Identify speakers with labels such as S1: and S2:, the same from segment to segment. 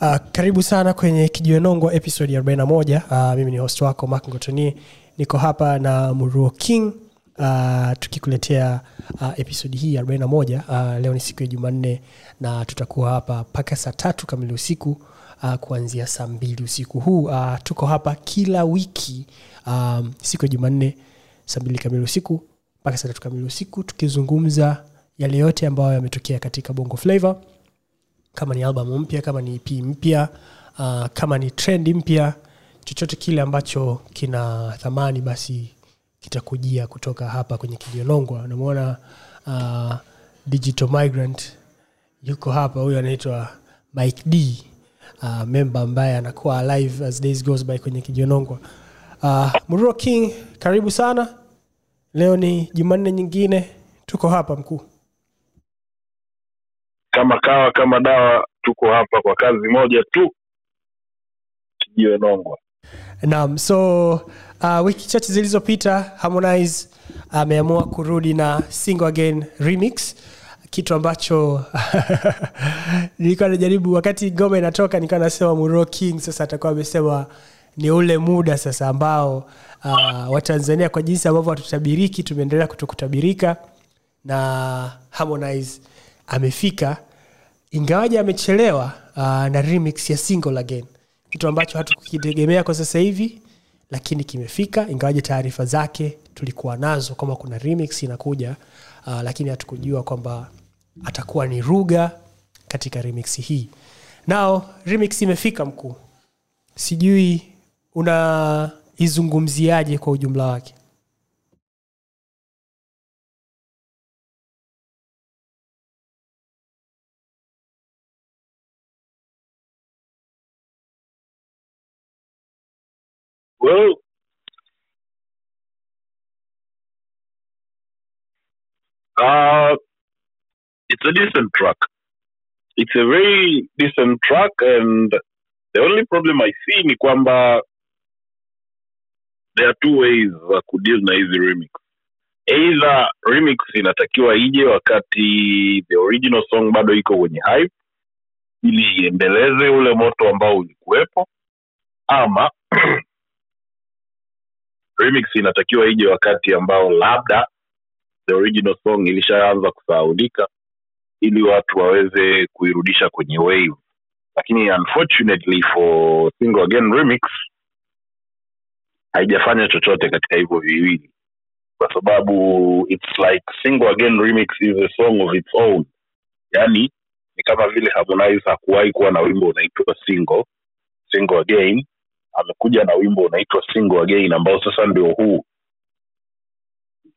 S1: Uh, karibu sana kwenye kijiwenongwa episode ya 41 uh, mimi ni host wako mak ngotoni. Niko hapa na muruo king uh, tukikuletea uh, episodi hii ya 41 uh, leo ni siku ya jumanne na tutakuwa hapa mpaka saa tatu kamili usiku uh, kuanzia saa mbili usiku huu. Uh, tuko hapa kila wiki um, siku ya jumanne saa mbili kamili usiku mpaka saa tatu kamili usiku tukizungumza yale yote ambayo yametokea katika bongo flavor kama ni albamu mpya kama ni ep mpya uh, kama ni trend mpya chochote kile ambacho kina thamani basi kitakujia kutoka hapa kwenye kilionongwa namwona uh, digital migrant yuko hapa. Huyu anaitwa mike d uh, memba ambaye anakuwa alive as days goes by kwenye kijionongwa uh, mruro king karibu sana. Leo ni jumanne nyingine tuko hapa mkuu
S2: kama kawa kama dawa tuko hapa kwa kazi moja tu. Kijiwe nongwa
S1: naam so uh, wiki chache zilizopita harmonize ameamua kurudi na single again remix kitu ambacho nilikuwa najaribu wakati ngoma inatoka nilikuwa nasema muro king sasa atakuwa amesema ni ule muda sasa ambao uh, watanzania kwa jinsi ambavyo hatutabiriki tumeendelea kutokutabirika na harmonize amefika ingawaji amechelewa uh, na remix ya single again. Kitu ambacho hatukukitegemea kwa sasa hivi lakini kimefika. Ingawaji taarifa zake tulikuwa nazo kwamba kuna remix inakuja uh, lakini hatukujua kwamba atakuwa ni ruga katika remix hii. Nao remix imefika mkuu. Sijui unaizungumziaje kwa ujumla wake
S2: well uh, it's a decent track it's a very decent track and the only problem i see ni kwamba there are two ways za kudeal na hizi remix. Either remix inatakiwa ije wakati the original song bado iko kwenye hype ili iendeleze ule moto ambao ulikuwepo ama remix inatakiwa ije wakati ambao labda the original song ilishaanza kusahaulika ili watu waweze kuirudisha kwenye wave. Lakini unfortunately for single again remix haijafanya chochote katika hivyo viwili. Kwa sababu its like single again remix is a song of its own. Yaani ni kama vile harmonize hakuwahi kuwa na wimbo unaitwa single single again amekuja na wimbo unaitwa single again ambao sasa ndio huu.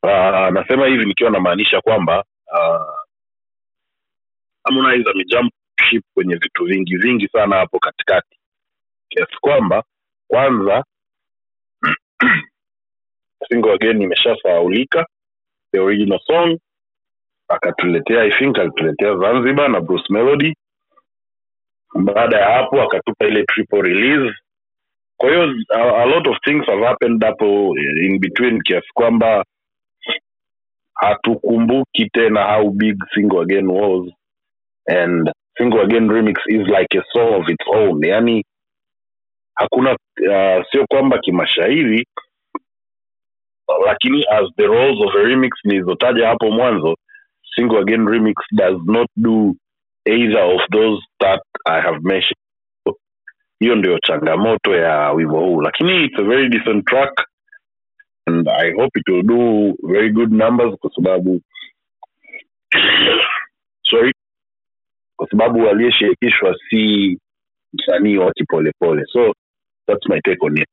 S2: Uh, nasema hivi nikiwa namaanisha kwamba uh, harmonize ship kwenye vitu vingi vingi sana hapo katikati. Kiasi kwamba kwanza single again imeshasahaulika the original song akatuletea i think alituletea zanzibar na bruce melody. Baada ya hapo akatupa ile triple release kwa hiyo a, a lot of things have happened hapo in between kiasi kwamba hatukumbuki tena how big single again was and single again remix is like a song of its own. Yani hakuna uh, sio kwamba kimashairi lakini as the roles of a remix nilizotaja hapo mwanzo single again remix does not do either of those that i have mentioned hiyo ndio changamoto ya wimbo huu. Lakini it's a very decent track. And i hope it will do very good numbers kwa sababu sorry kwa sababu aliyeshirikishwa si msanii wa kipolepole. So that's my take on it.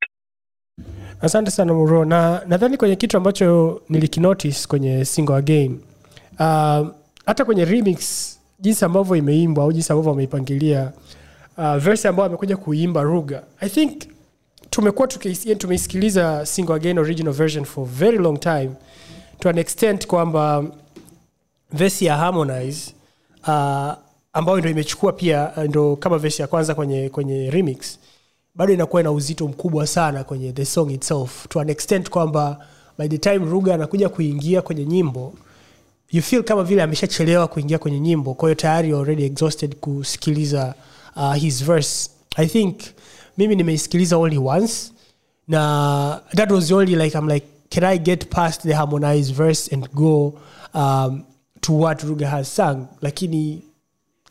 S1: Asante sana muro. Na nadhani kwenye kitu ambacho nilikinotice kwenye single again uh, hata kwenye remix jinsi ambavyo imeimbwa au jinsi ambavyo wameipangilia uh, verse ambayo amekuja kuimba ruga. I think tumekuwa tumeisikiliza single again original version for very long time to an extent kwamba vesi ya harmonize uh, ambayo ndo imechukua pia uh, ndo kama vesi ya kwanza kwenye kwenye remix bado inakuwa ina uzito mkubwa sana kwenye the song itself to an extent kwamba by the time ruga anakuja kuingia kwenye nyimbo you feel kama vile ameshachelewa kuingia kwenye nyimbo kwa tayari already exhausted kusikiliza uh, his verse. I think mimi nimeisikiliza only once. Na that was the only like i'm like can i get past the harmonized verse and go um, to what ruga has sung? Lakini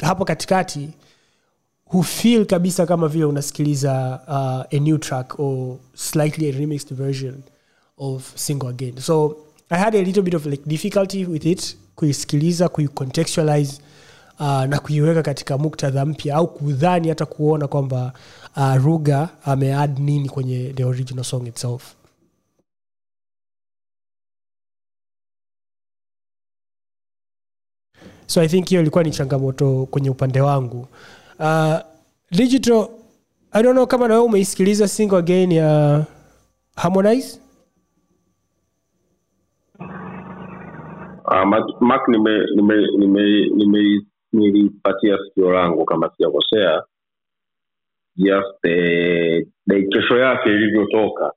S1: hapo katikati hufeel kabisa kama vile unasikiliza uh, a new track or slightly a remixed version of single again. So i had a little bit of like difficulty with it kuisikiliza kuicontextualize uh, na kuiweka katika muktadha mpya au kudhani hata kuona kwamba uh, ruga amead nini kwenye the original song itself. So i think hiyo ilikuwa ni changamoto kwenye upande wangu. Uh, digital i don't know kama nawe umeisikiliza single again ya harmonize?
S3: Uh, Mark, Mark nime nime nime nime nilipatia sikio langu kama sijakosea. Just kesho yake ilivyotoka.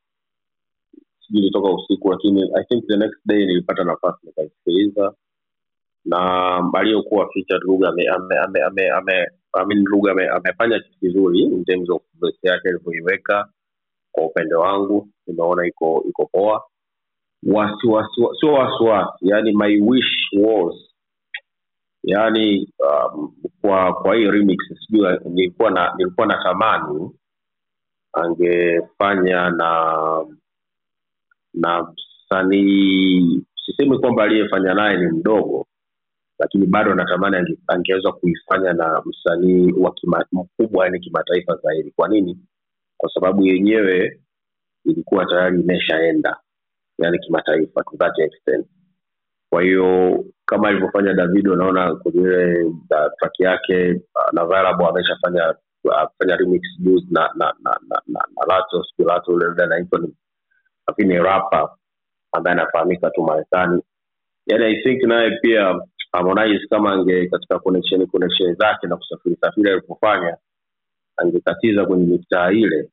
S3: Sijui ilitoka usiku lakini i think the next day nilipata nafasi nikaisikiliza. Na aliyokuwa featured lugha lugha amefanya kitu kizuri in terms of voice yake alivyoiweka kwa upande wangu. Nimeona iko iko poa. Wasiwasi sio wasiwasi yani my wish was yani um, kwa kwa hii remix sijui nilikuwa na nilikuwa na tamani angefanya na na msanii sisemi kwamba aliyefanya naye ni mdogo lakini bado natamani ange, angeweza kuifanya na msanii wa mkubwa yani kimataifa zaidi. Kwa nini? Kwa sababu yenyewe ilikuwa tayari imeshaenda yani kimataifa to that extent kwa hiyo kama alivyofanya David, unaona kwenye uh, track yake uh, na ameshafanya uh, fanya remix juzi na na na na, na, na lato siku lato ule dada anaitwa ni lakini ni rapper ambaye anafahamika tu marekani. Yani i think naye pia harmonize kama ange katika connection connection zake na kusafiri safiri alipofanya angekatiza kwenye mitaa ile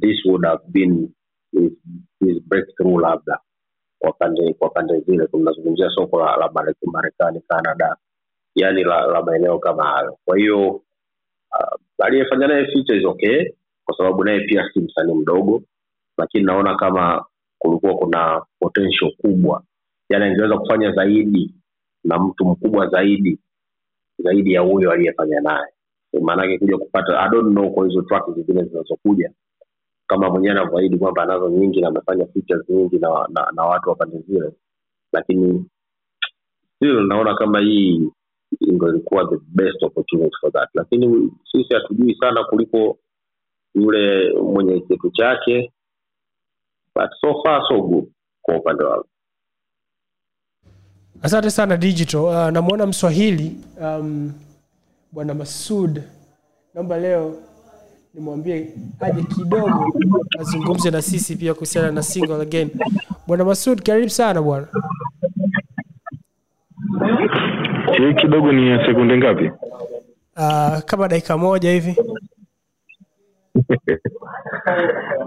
S3: this would have been his, his breakthrough labda kwa pande kwa pande zile. Tunazungumzia soko la, la marekani canada yani la, la maeneo kama hayo. Kwa hiyo uh, aliyefanya naye is okay kwa sababu naye pia si msanii mdogo lakini naona kama kulikuwa kuna potential kubwa. Yani angeweza kufanya zaidi na mtu mkubwa zaidi zaidi ya huyo aliyefanya naye. Maanake kuja kupata I don't know kwa hizo track zingine zinazokuja kama mwenyewe anavyoahidi kwamba anazo nyingi na amefanya features nyingi na, na, na watu wa pande zile. Lakini still naona kama hii ndo ilikuwa the best opportunity for that. Lakini sisi hatujui sana kuliko yule mwenye kitu chake. But so far so good kwa upande wangu.
S1: Asante sana digital. Uh, namwona mswahili um, bwana masud. Naomba leo nimwambie aje kidogo azungumze na sisi pia kuhusiana na single again. Bwana masud karibu sana bwana.
S4: Hii kidogo ni ya sekunde ngapi?
S1: Uh, kama dakika moja hivi.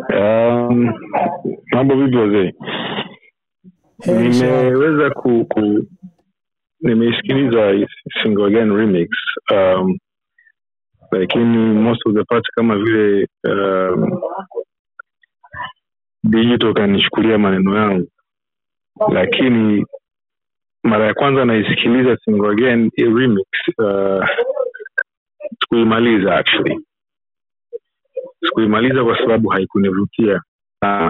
S4: Um, mambo vipi wazee? Nimeweza ku, ku nimeisikiliza single again remix. Um, lakini most of the part kama vile um, digital kanishukulia maneno yangu. Lakini mara ya kwanza naisikiliza single again hii remix uh, sikuimaliza actually. Sikuimaliza kwa sababu haikunivutia. Uh,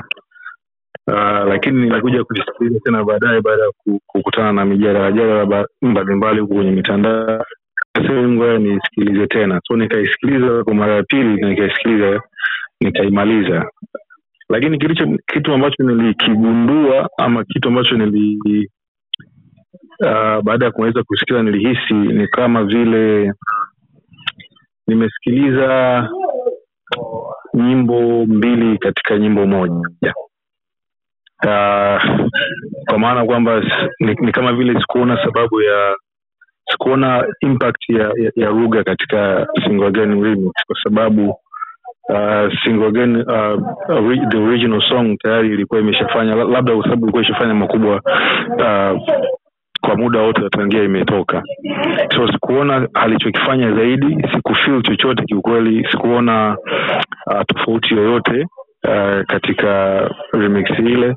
S4: uh, lakini nimekuja kuisikiliza tena baadaye baada ya kukutana na mijadala jadala mbalimbali huko kwenye mitandao Sasa ngoja niisikilize tena. So nikaisikiliza kwa mara ya pili nikaisikiliza nikaimaliza. Lakini kitu, kitu ambacho nilikigundua ama kitu ambacho nili uh, baada ya kuweza kusikiliza nilihisi ni kama vile nimesikiliza nyimbo mbili katika nyimbo moja. Uh, kwa maana kwamba ni, ni kama vile sikuona sababu ya sikuona impact ya, ya, ya Ruga katika single again remix kwa sababu uh, single again uh, the original song tayari ilikuwa imeshafanya labda kwa sababu ilikuwa ishafanya makubwa uh, kwa muda wote tangia imetoka. So sikuona alichokifanya zaidi sikufil chochote kiukweli sikuona uh, tofauti yoyote uh, katika remix ile.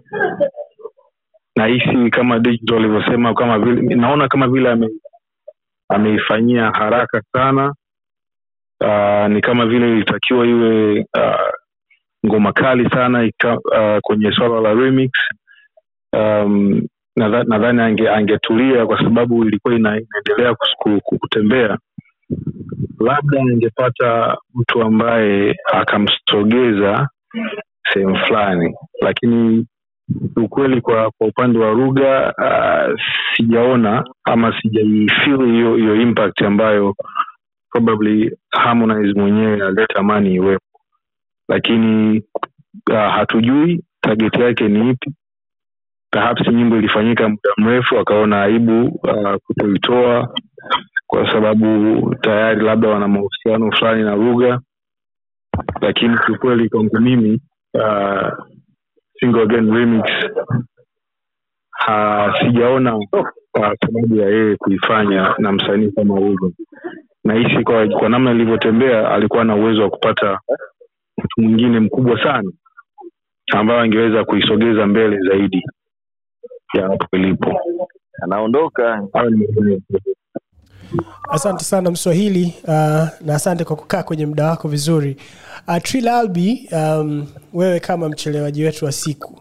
S4: Nahisi kama alivyosema kama vile naona kama vile ameifanyia haraka sana. Uh, ni kama vile ilitakiwa iwe uh, ngoma kali sana ika, uh, kwenye swala la remix. Um, nadha- nadhani ange, angetulia kwa sababu ilikuwa ina, inaendelea kutembea. Labda angepata mtu ambaye akamsogeza sehemu fulani lakini ukweli kwa kwa upande wa lugha uh, sijaona ama sijaifeel hiyo hiyo impact ambayo probably harmonize mwenyewe alitamani iwepo. Lakini uh, hatujui target yake ni ipi. Perhaps nyimbo ilifanyika muda mrefu akaona aibu uh, kutoitoa kwa sababu tayari labda wana mahusiano fulani na lugha. Lakini kiukweli kwangu mimi uh, single again remix. Ha, sijaona sababu ya yeye kuifanya na msanii kama huyo. Nahisi kwa, kwa namna ilivyotembea alikuwa na uwezo wa kupata mtu mwingine mkubwa sana ambayo angeweza kuisogeza mbele zaidi ya hapo ilipo.
S5: Anaondoka
S1: asante sana mswahili uh, na asante kwa kukaa kwenye muda wako vizuri. Uh, Trill Albi, um, wewe kama mchelewaji wetu wa siku.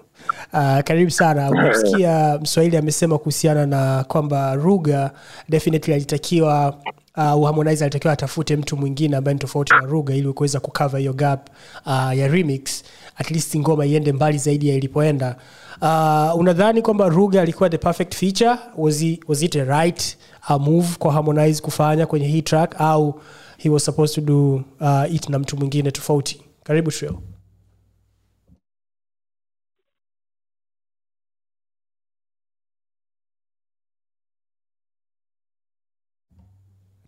S1: Uh, karibu sana. Umesikia mswahili amesema kuhusiana na kwamba ruga definitely alitakiwa uh, Harmonize alitakiwa atafute mtu mwingine ambaye ni tofauti na ruga ili kuweza kukava hiyo gap uh, ya remix. At least ngoma iende mbali zaidi ya ilipoenda. Uh, unadhani kwamba ruga alikuwa the perfect feature? Was, he, was it a right uh, move kwa Harmonize kufanya kwenye hii track au he was supposed to do uh, it na mtu mwingine tofauti. Karibu.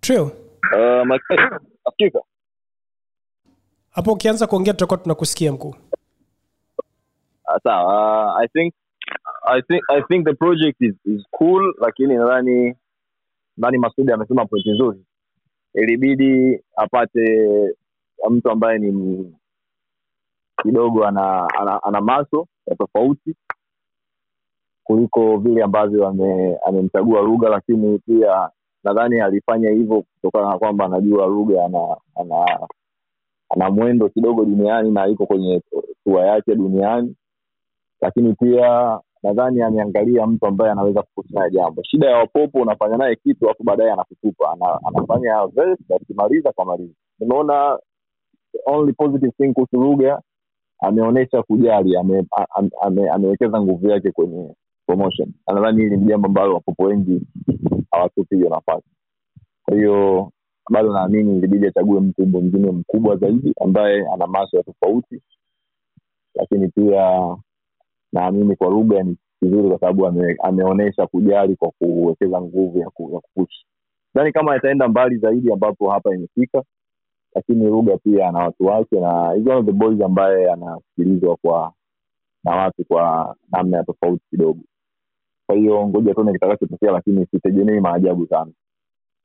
S1: Trill,
S5: uh, nasikika
S1: hapo ukianza kuongea tutakuwa tunakusikia mkuu.
S5: Ah, sawa. Uh, i think i think i think the project is, is cool lakini nadhani nadhani masudi amesema pointi nzuri. Ilibidi apate mtu ambaye ni kidogo ana ana, ana maso ya tofauti kuliko vile ambavyo ame- amemchagua lugha lakini pia nadhani alifanya hivyo kutokana na kwamba anajua lugha ana ana ana mwendo kidogo duniani na iko kwenye tua yake duniani. Lakini pia nadhani ameangalia mtu ambaye anaweza kufanya jambo. Shida ya wapopo unafanya naye kitu alafu baadaye anakutupa ana, anafanya akimaliza kwa maliza. nimeona only positive thing kuhusu Ruga, ameonyesha kujali ame, ame, ame, amewekeza nguvu yake kwenye promotion. Nadhani hili ni jambo ambalo wapopo wengi hawatupi hiyo nafasi. Kwa hiyo bado naamini ilibidi achague mtu mwingine mkubwa zaidi ambaye ana maso ya tofauti lakini pia naamini kwa lugha ni vizuri kwa sababu ame, ameonyesha kujali kwa kuwekeza nguvu ya, ku, ya kupush nadhani kama ataenda mbali zaidi ambapo hapa imefika lakini lugha pia ana watu wake na he's one of the boys ambaye anasikilizwa kwa na watu kwa namna ya tofauti kidogo. Kwa hiyo ngoja tuone kitakachotokea lakini sitegemei maajabu sana.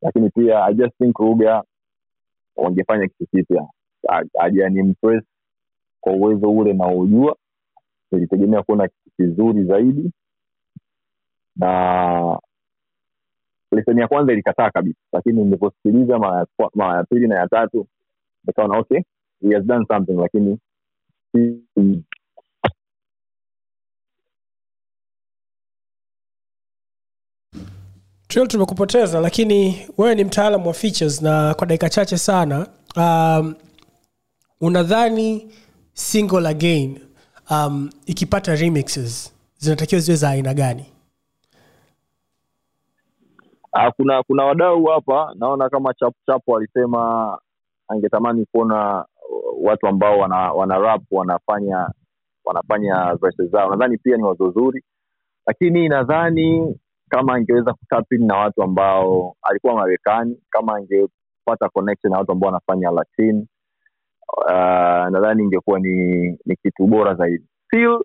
S5: Lakini pia i just think ruga wangefanya kitu kipya. Ajani impress kwa uwezo ule naojua nilitegemea kuona kizuri zaidi. Na leseni ya kwanza ilikataa kabisa lakini nilivyosikiliza mara ya pili na ya tatu nikaona okay he has done something lakini
S1: Trill, tumekupoteza lakini wewe ni mtaalamu wa features na kwa dakika chache sana um, unadhani single again um, ikipata remixes zinatakiwa ziwe za aina gani?
S5: Ah, kuna kuna wadau hapa naona kama chapchapo alisema angetamani kuona watu ambao wana, wana rap wanafanya wanafanya verses zao. Nadhani pia ni wazo zuri. Lakini nadhani kama angeweza kutapin na watu ambao alikuwa marekani kama angepata connection na watu ambao wanafanya latin uh, nadhani ingekuwa ni ni kitu bora zaidi. Still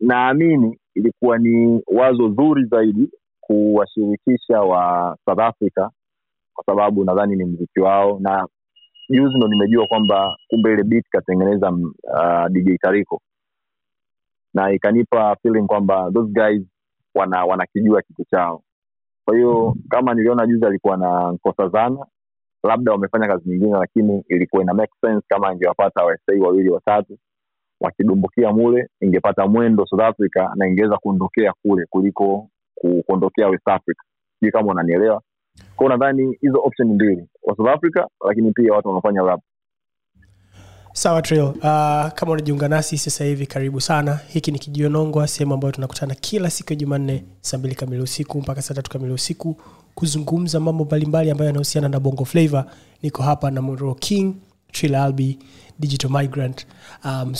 S5: naamini ilikuwa ni wazo zuri zaidi kuwashirikisha wa south africa kwa sababu nadhani ni mziki wao. Na juzi ndo nimejua kwamba kumbe ile beat katengeneza uh, dj tariko. Na ikanipa feeling kwamba those guys wana wanakijua kitu chao. Kwa hiyo kama niliona juzi alikuwa na nkosa zana labda wamefanya kazi nyingine lakini ilikuwa ina make sense kama angewapata wasai wawili watatu wakidumbukia mule ingepata mwendo south africa na ingeweza kuondokea kule kuliko ku- kuondokea west africa. Sijui kama unanielewa. Kwao nadhani hizo option mbili wa south africa lakini pia watu wanaofanya rap
S1: sawa Trail. Uh, kama unajiunga nasi sasa hivi karibu sana. Hiki ni kijionongwa sehemu ambayo tunakutana kila siku ya jumanne saa mbili kamili usiku mpaka saa tatu kamili usiku kuzungumza mambo mbalimbali ambayo yanahusiana na bongo flavor niko hapa na mro king Trill albi digital migrant. Um,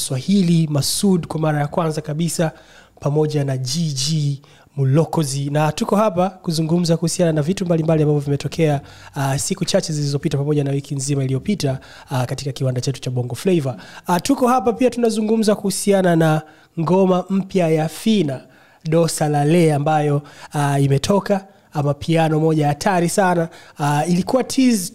S1: masud kwa mara ya kwanza kabisa pamoja na gg mulokozi. Na tuko hapa kuzungumza kuhusiana na vitu mbalimbali ambavyo vimetokea uh, siku chache zilizopita pamoja na wiki nzima iliyopita uh, katika kiwanda chetu cha bongo flavo uh, tuko hapa pia tunazungumza kuhusiana na ngoma mpya ya fina dosa la Le ambayo uh, imetoka ama piano moja hatari sana. Uh, ilikuwa teased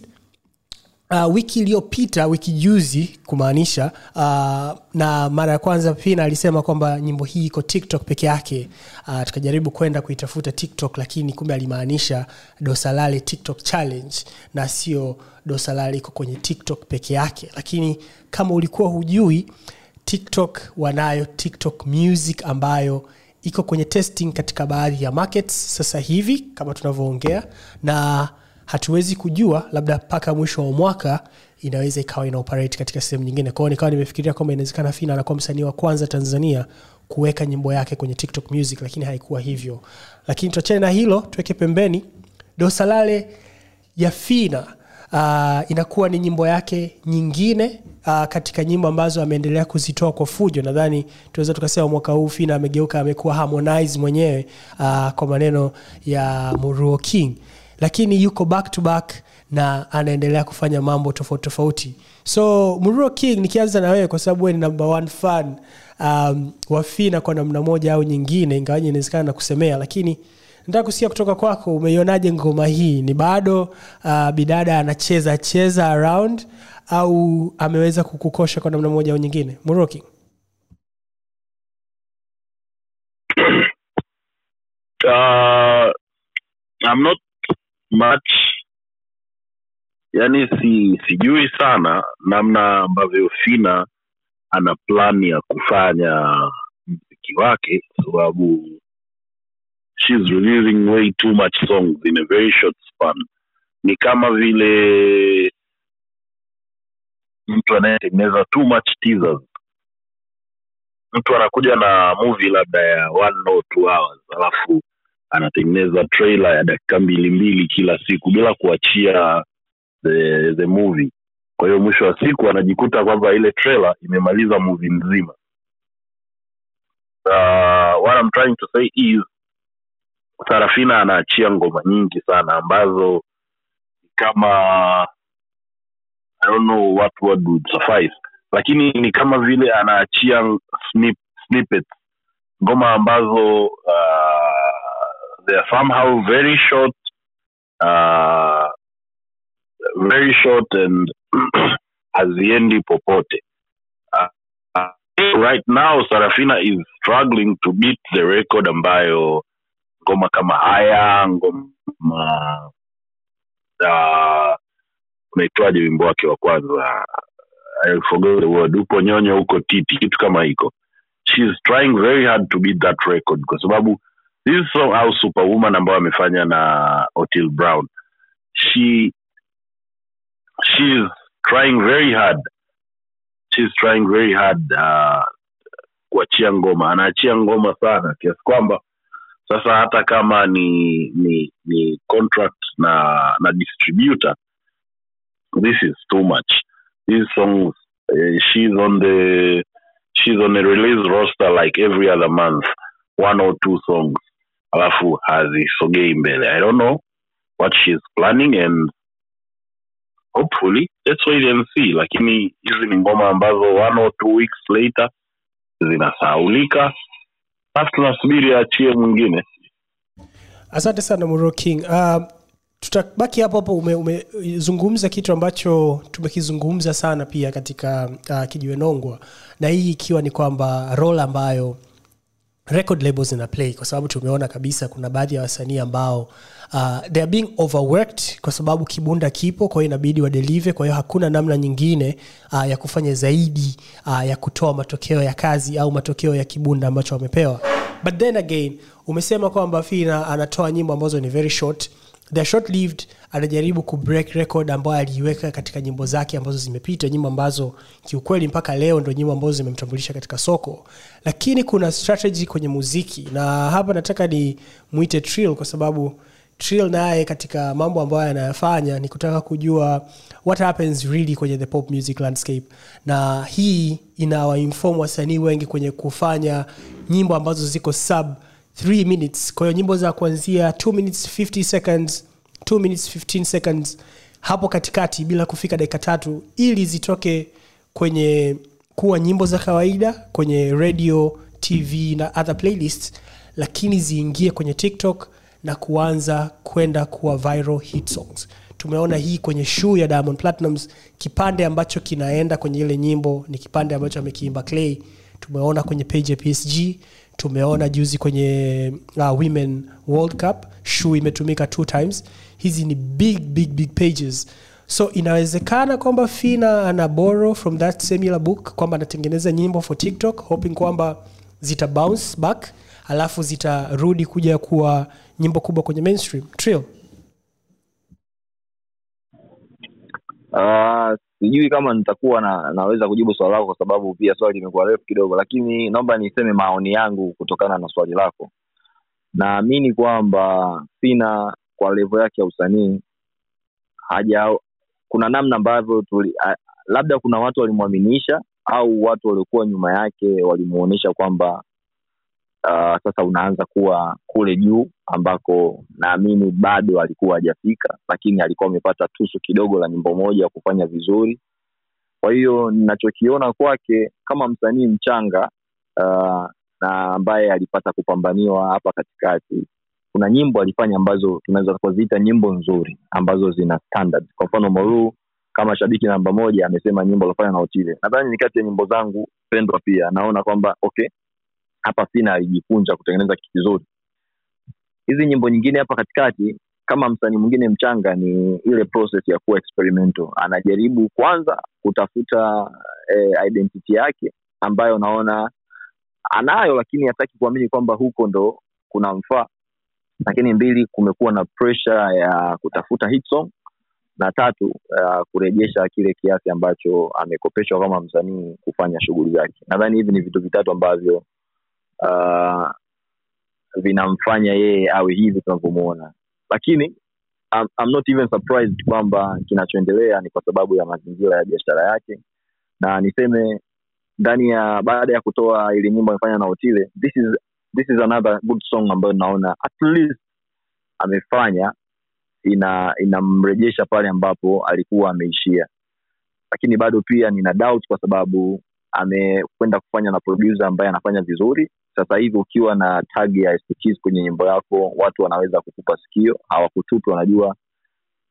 S1: uh, wiki iliyopita wiki juzi kumaanisha uh, na mara ya kwanza pina alisema kwamba nyimbo hii iko tiktok peke yake. Uh, tukajaribu kwenda kuitafuta tiktok lakini kumbe alimaanisha dosalale tiktok challenge na sio dosalale iko kwenye tiktok peke yake. Lakini kama ulikuwa hujui tiktok wanayo tiktok music ambayo iko kwenye testing katika baadhi ya markets sasa hivi kama tunavyoongea na hatuwezi kujua labda mpaka mwisho wa mwaka inaweza ikawa ina katika sehemu nyingine. Kwao nikawa nimefikiria kwamba inawezekana fina anakuwa msanii wa kwanza tanzania kuweka nyimbo yake kwenye tiktok music lakini haikuwa hivyo. Lakini tuachane na hilo tuweke pembeni. Dosalale ya fina uh, inakuwa ni nyimbo yake nyingine uh, katika nyimbo ambazo ameendelea kuzitoa kwa fujo. Nadhani tunaweza tukasema mwaka huu fina amegeuka amekuwa harmonize mwenyewe uh, kwa maneno ya muruo king lakini yuko back to back na anaendelea kufanya mambo tofauti tofauti. So mruro king nikianza na wewe kwa sababu ni number one fan um, wa kwa namna moja au nyingine ingawaji inawezekana na kusemea lakini nataka kusikia kutoka kwako umeionaje ngoma hii? Ni bado uh, bidada anacheza cheza around au ameweza kukukosha kwa namna moja au nyingine? Muroki
S2: uh, I'm not much yani si sijui sana namna ambavyo fina ana plani ya kufanya mziki wake sababu she's releasing way too much songs in a very short span. Ni kama vile mtu anayetengeneza too much teasers. Mtu anakuja na movie labda ya one or two hours alafu anatengeneza trailer ya dakika mbili mbili kila siku bila kuachia the, the movie. Kwa hiyo mwisho wa siku anajikuta kwamba ile trailer imemaliza movie nzima uh, what I'm trying to say is sarafina anaachia ngoma nyingi sana ambazo kama I don't know what word would suffice lakini ni kama vile anaachia snip, snippets. Ngoma ambazo uh, they are somehow very short uh, very short and haziendi popote. Uh, uh, right now sarafina is struggling to beat the record ambayo ngoma kama haya ngoma uh, wimbo wake wa kwanza? Upo nyonyo huko titi kitu kama hiko. She's trying very hard to beat that record kwa sababu this song au superwoman ambayo amefanya na otil brown. She she's trying very hard. She's trying very hard uh, kuachia ngoma. Anaachia ngoma sana kiasi kwamba sasa hata kama ni ni ni contract na na distributor this is too much. These songs uh, she's on the she's on a release roster like every other month. One or two songs alafu hazisogei mbele. I don't know what she's planning and hopefully let's wait and see. Lakini hizi ni ngoma ambazo one or two weeks later zinasahaulika. Basi tunasubiri achie mwingine.
S1: Asante sana Muro king. Uh, tutabaki hapo hapo umezungumza ume, kitu ambacho tumekizungumza sana pia katika uh, kijiwenongwa na hii ikiwa ni kwamba role ambayo record labels zina play kwa sababu tumeona kabisa kuna baadhi ya wasanii ambao uh, they are being overworked kwa sababu kibunda kipo kwa hiyo inabidi wadelive kwa hiyo hakuna namna nyingine uh, ya kufanya zaidi uh, ya kutoa matokeo ya kazi au matokeo ya kibunda ambacho wamepewa. But then again umesema kwamba fina anatoa nyimbo ambazo ni very short they're short lived anajaribu kubreak record ambayo aliiweka katika nyimbo zake ambazo zimepita nyimbo ambazo kiukweli mpaka leo ndo nyimbo ambazo zimemtambulisha katika soko. Lakini kuna strategy kwenye muziki na hapa nataka ni mwite trill kwa sababu trill naye katika mambo ambayo anayafanya ni kutaka kujua what happens really kwenye the pop music landscape. Na hii inawainform wasanii wengi kwenye kufanya nyimbo ambazo ziko sub 3 minutes. Kwa nyimbo za kuanzia 2 minutes 50 seconds 2 minutes 15 seconds hapo katikati bila kufika dakika tatu ili zitoke kwenye kuwa nyimbo za kawaida kwenye radio tv na other playlist lakini ziingie kwenye tiktok na kuanza kwenda kuwa viral hit songs. Tumeona hii kwenye shuu ya diamond platinums kipande ambacho kinaenda kwenye ile nyimbo ni kipande ambacho amekiimba clay. Tumeona kwenye page ya psg tumeona juzi kwenye uh, women world cup shu imetumika two times. Hizi ni big big big pages. So inawezekana kwamba fina ana borrow from that similar book kwamba anatengeneza nyimbo for tiktok hoping kwamba zita bounce back alafu zitarudi kuja kuwa nyimbo kubwa kwenye mainstream. Trill.
S5: Uh, sijui kama nitakuwa na, naweza kujibu swali lako kwa sababu pia swali limekuwa refu kidogo lakini naomba niseme maoni yangu kutokana na swali lako. Naamini kwamba Sina kwa levo yake ya usanii haja kuna namna ambavyo labda kuna watu walimwaminisha au watu waliokuwa nyuma yake walimuonyesha kwamba uh, sasa unaanza kuwa kule juu ambako naamini bado alikuwa hajafika lakini alikuwa amepata tusu kidogo la nyimbo moja kufanya vizuri. Kwa hiyo ninachokiona kwake kama msanii mchanga uh, na ambaye alipata kupambaniwa hapa katikati kuna nyimbo alifanya ambazo tunaweza kuziita nyimbo nzuri ambazo zina standard. Kwa mfano moruu kama shabiki namba moja amesema nyimbo alofanya na otile. Nadhani ni kati ya nyimbo zangu pendwa pia. Naona kwamba okay hapa fina alijifunza kutengeneza kizuri. Hizi nyimbo nyingine hapa katikati kama msanii mwingine mchanga ni ile process ya kuwa experimental. Anajaribu kwanza kutafuta eh, identity yake ambayo naona anayo lakini hataki kuamini kwamba huko ndo kuna mfaa. Lakini mbili kumekuwa na pressure ya kutafuta hit song. Na tatu uh, kurejesha kile kiasi ambacho amekopeshwa kama msanii kufanya shughuli zake. Nadhani hivi ni vitu vitatu ambavyo uh, vinamfanya yeye awe hivi tunavyomuona. Lakini I'm, I'm not even surprised kwamba kinachoendelea ni kwa sababu ya mazingira ya biashara yake. Na niseme ndani ya baada ya kutoa ili nyimbo amefanya na otile this is this is another good song ambayo naona at least amefanya ina inamrejesha pale ambapo alikuwa ameishia. Lakini bado pia nina doubt kwa sababu amekwenda kufanya na producer ambaye anafanya vizuri sasa hivi ukiwa na tag ya kwenye nyimbo yako watu wanaweza kukupa sikio hawakutupi wanajua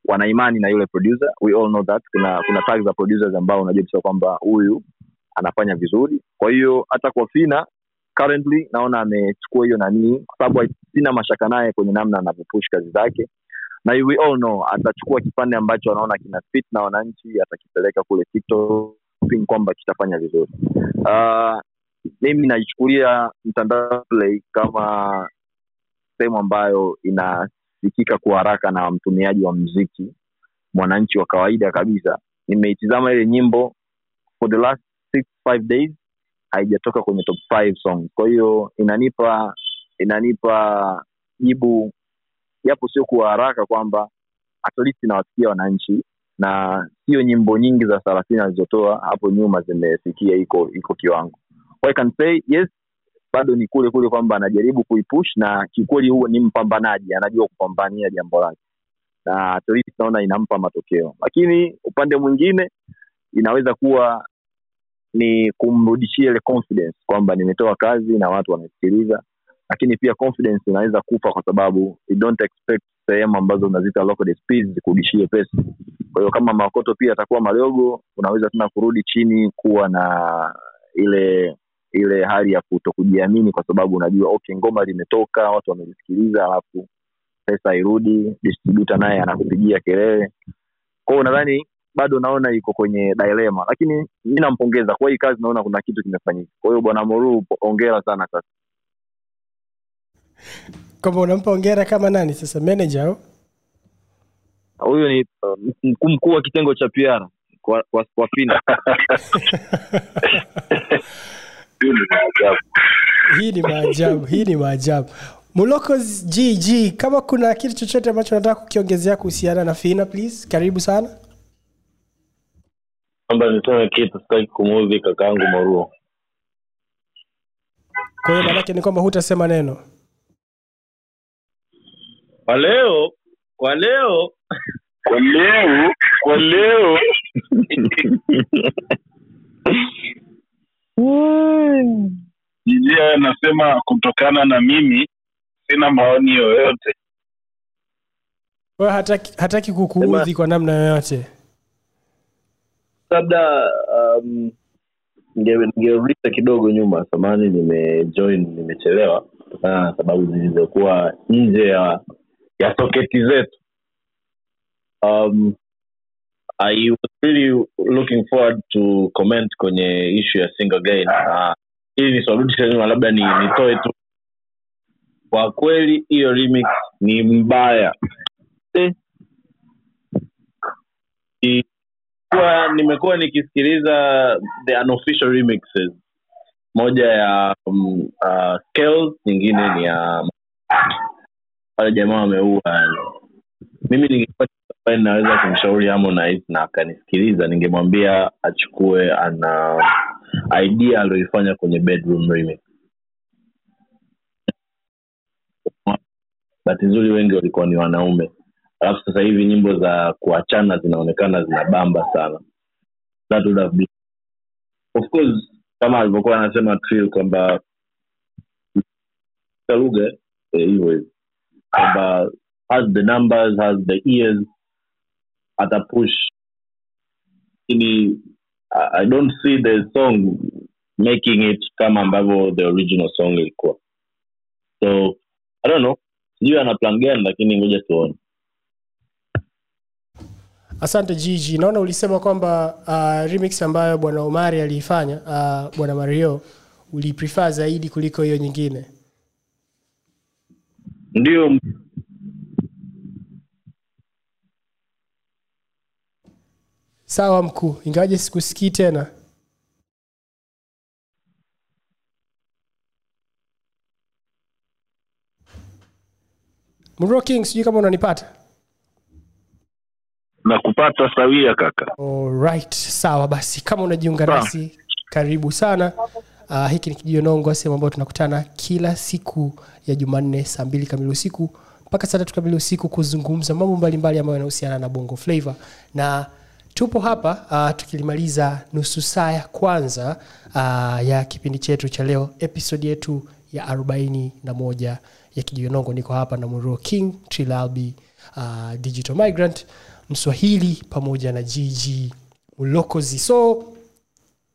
S5: wana na yule producer. We all know that. Kuna kuna tag za producers ambao unajua kwamba huyu anafanya vizuri. Kwa hiyo hata kwa fina currently naona amechukua hiyo nanii kwa sababu sina mashaka naye kwenye namna anavyopush kazi zake. Na we all know atachukua kipande ambacho anaona kina fit na wananchi atakipeleka kule tiktok kwamba kitafanya vizuri. Uh, mimi naichukulia mtandao play kama sehemu ambayo inasikika kwa haraka na mtumiaji wa mziki mwananchi wa kawaida kabisa. Nimeitizama ile nyimbo for the last six, five days haijatoka kwenye top five songs. Kwa hiyo inanipa inanipa jibu japo sio kwa haraka kwamba at least inawasikia wananchi na sio nyimbo nyingi za thelathini alizotoa hapo nyuma zimefikia iko iko kiwango I can say yes bado ni kule kule kwamba anajaribu kuipush na kikweli huo ni mpambanaji anajua kupambania jambo lake. Na naona inampa matokeo. Lakini upande mwingine inaweza kuwa ni kumrudishia ile confidence kwamba nimetoa kazi na watu wanasikiliza, lakini pia confidence inaweza kufa kwa sababu you don't expect sehemu ambazo unazita local zikurudishie pesa. Kwa hiyo kama makoto pia atakuwa madogo unaweza tena kurudi chini kuwa na ile ile hali ya kuto kujiamini kwa sababu unajua okay ngoma limetoka watu wamelisikiliza alafu pesa hairudi, distributa naye anakupigia kelele. Kwao nadhani bado naona iko kwenye dilema lakini mi nampongeza. Kwa hii kazi naona kuna kitu kimefanyika. Kwa hiyo bwana moru ongera sana sasa.
S1: Kwamba unampa ongera kama nani? Sasa manager au?
S5: Huyu ni uh, mkuu mkuu wa kitengo cha PR kwa, kwa, kwa fina
S2: Hiyo ni maajabu.
S1: hii ni maajabu hii ni maajabu. Mulokos gg kama kuna kitu chochote ambacho nataka kukiongezea kuhusiana na fina please? Karibu sana.
S4: Kwamba niseme kitu sitaki kumuudhi kakaangu moruo.
S1: Kwa hiyo maanake ni kwamba hutasema neno.
S6: Kwa leo kwa leo.
S2: Kwa leo kwa leo jijia anasema kutokana na mimi sina maoni yoyote.
S1: Kwa hataki, hataki kukuudhi kwa namna yoyote?
S6: Labda um, ningeuliza kidogo nyuma samani nimejoin nimechelewa kutokana na sababu zilizokuwa nje ya ya soketi zetu. Um, I was really looking forward to comment kwenye issue ya sing again uh, ili niswarudishe labda ni nitoe tu kwa kweli hiyo remix ni mbaya Eh. Kuwa nimekuwa nikisikiliza the unofficial remixes moja ya um, uh, scales nyingine ni ya wale jamaa wameua. Mimi ningekuwa naweza kumshauri Harmonize na akanisikiliza ningemwambia achukue ana idea aliyoifanya kwenye bedroom remix bahati nzuri wengi walikuwa ni wanaume. Alafu sasa hivi nyimbo za kuachana zinaonekana zinabamba sana. That would have been... of course kama alivyokuwa anasema Trill kwamba lugha hivyo hivyo kwamba has the numbers has the ears atapush lakini I- i don't see the song making it kama ambavyo the original song ilikuwa. So i don't know. Sijui ana plan gani lakini ngoja tuone.
S1: Asante gg naona ulisema kwamba uh, remix ambayo bwana omari aliifanya uh, bwana mario uliprefer zaidi kuliko hiyo nyingine.
S6: Ndio
S1: sawa mkuu. Ingawaje sikusikii tena. Mro king sijui kama unanipata?
S2: Na kupata sawia kaka.
S1: Alright, sawa basi. Kama unajiunga nasi karibu sana. Uh, hiki ni kijionongo sehemu ambayo tunakutana kila siku ya jumanne saa mbili kamili usiku mpaka saa tatu kamili usiku kuzungumza mambo mbalimbali ambayo yanahusiana na bongo flavor na tupo hapa uh, tukilimaliza nusu saa ya kwanza uh, ya kipindi chetu cha leo episodi yetu ya 41 ya kijionongo niko hapa na muruo king trilalbi uh, digital migrant mswahili pamoja na gg ulokozi so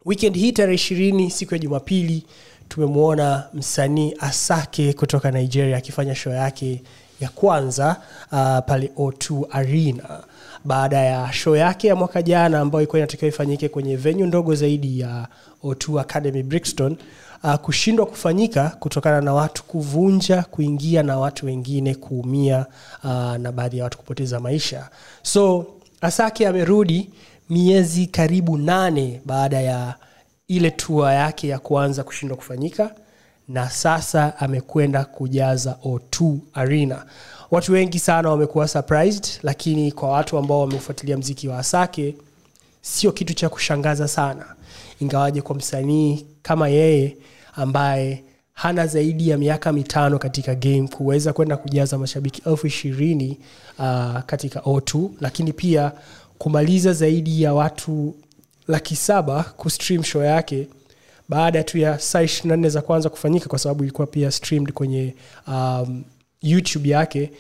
S1: weekend hii tarehe ishirini siku ya jumapili tumemwona msanii asake kutoka nigeria akifanya show yake ya kwanza uh, pale o2 arena baada ya show yake ya mwaka jana ambayo ilikuwa inatakiwa ifanyike kwenye venue ndogo zaidi ya o2 academy brixton uh, kushindwa kufanyika kutokana na watu kuvunja kuingia na watu wengine kuumia uh, na baadhi ya watu kupoteza maisha. So asake amerudi miezi karibu nane baada ya ile tua yake ya kuanza kushindwa kufanyika na sasa amekwenda kujaza o2 arena watu wengi sana wamekuwa surprised lakini kwa watu ambao wamefuatilia mziki wa asake sio kitu cha kushangaza sana. Ingawaje kwa msanii kama yeye ambaye hana zaidi ya miaka mitano katika game kuweza kwenda kujaza mashabiki elfu ishirini uh, katika o2 lakini pia kumaliza zaidi ya watu laki saba kustream show yake baada tu ya saa 24 za kwanza kufanyika kwa sababu ilikuwa pia streamed kwenye um, youtube yake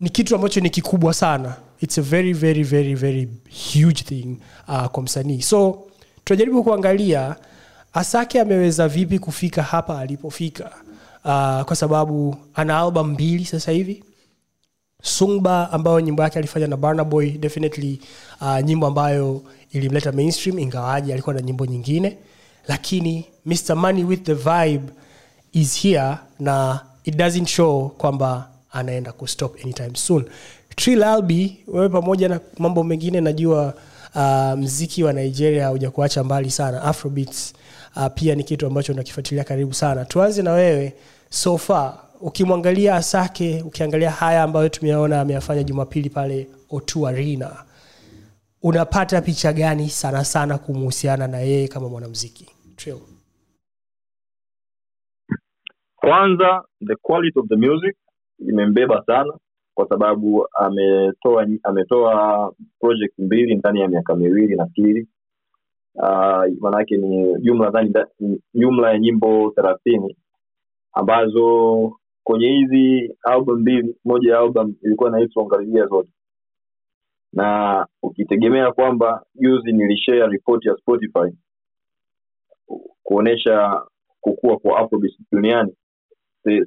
S1: ni kitu ambacho ni kikubwa sana. Its a very very very very huge thing uh, kwa msanii. So tunajaribu kuangalia asake ameweza vipi kufika hapa alipofika uh, kwa sababu ana album mbili sasa hivi. Sungba ambayo nyimbo yake alifanya na barnaboy definitely uh, nyimbo ambayo ilimleta mainstream ingawaji alikuwa na nyimbo nyingine. Lakini mr money with the vibe is here na it doesn't show kwamba anaenda kustop anytime soon. Trill Albi wewe pamoja na mambo mengine najua uh, mziki wa nigeria hujakuacha mbali sana. Afrobeats uh, pia ni kitu ambacho nakifuatilia karibu sana. Tuanze na wewe. So far ukimwangalia asake ukiangalia haya ambayo tumeona ameyafanya jumapili pale otu unapata picha gani sana sana kumuhusiana na yeye kama mwanamziki? Trill.
S5: Kwanza the quality of the music imembeba sana kwa sababu ametoa ametoa project mbili ndani ya miaka miwili nafikiri. Uh, maanake ni jumla dhani jumla ya nyimbo thelathini ambazo kwenye hizi album mbili moja ya album ilikuwa inaitwa karibia zote. Na ukitegemea kwamba juzi nilishare ripoti ya spotify kuonyesha kukua kwa duniani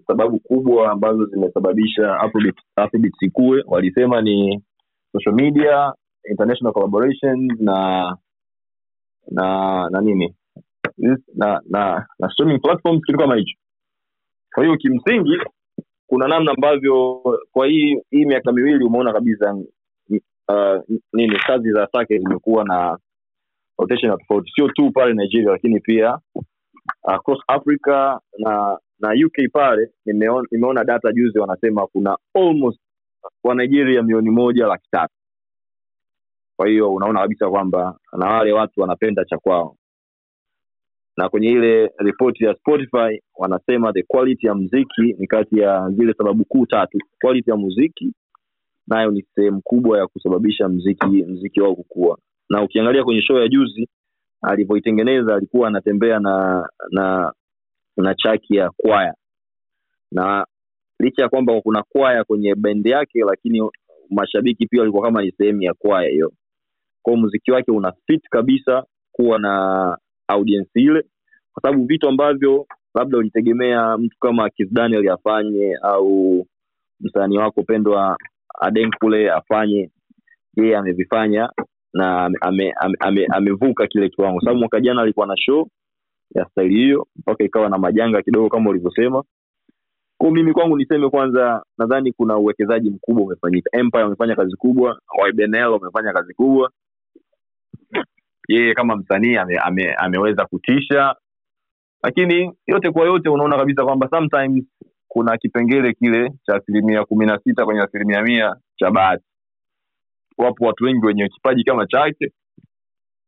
S5: sababu kubwa ambazo zimesababisha afrobeat walisema ni social media international collaboration na na na nini? Na na na streaming platforms kitu kama hicho. Kwa hiyo kimsingi kuna namna ambavyo kwa hii hii miaka miwili umeona kabisa uh, nini kazi za sake zimekuwa na rotation tofauti. Sio tu pale nigeria lakini pia across africa na na uk pale nimeona, data juzi wanasema kuna almost wa nigeria milioni moja laki tatu. Kwa hiyo unaona kabisa kwamba na wale watu wanapenda cha kwao. Na kwenye ile ripoti ya spotify wanasema the quality ya mziki ni kati ya zile sababu kuu tatu. Quality ya muziki nayo ni sehemu kubwa ya kusababisha mziki mziki wao kukua. Na ukiangalia kwenye show ya juzi alivyoitengeneza alikuwa anatembea na na na chaki ya kwaya. Na licha ya kwamba kuna kwaya kwenye bendi yake lakini mashabiki pia walikuwa kama ni sehemu ya kwaya hiyo. Kwao muziki wake una fit kabisa kuwa na audience ile kwa sababu vitu ambavyo labda ulitegemea mtu kama Kiss Daniel afanye au msanii wako pendwa Adenkule afanye yeye amevifanya na amevuka ame, ame, ame, kile kiwango. Sababu mwaka jana alikuwa na show ya staili hiyo mpaka ikawa na majanga kidogo kama ulivyosema. Kwa mimi kwangu niseme kwanza nadhani kuna uwekezaji mkubwa umefanyika. Empire wamefanya kazi kubwa YBNL wamefanya kazi kubwa. Yeye kama msanii ame, ame, ameweza kutisha. Lakini yote kwa yote unaona kabisa kwamba sometimes kuna kipengele kile cha asilimia kumi na sita kwenye asilimia mia cha bahati. Wapo watu wengi wenye kipaji kama chake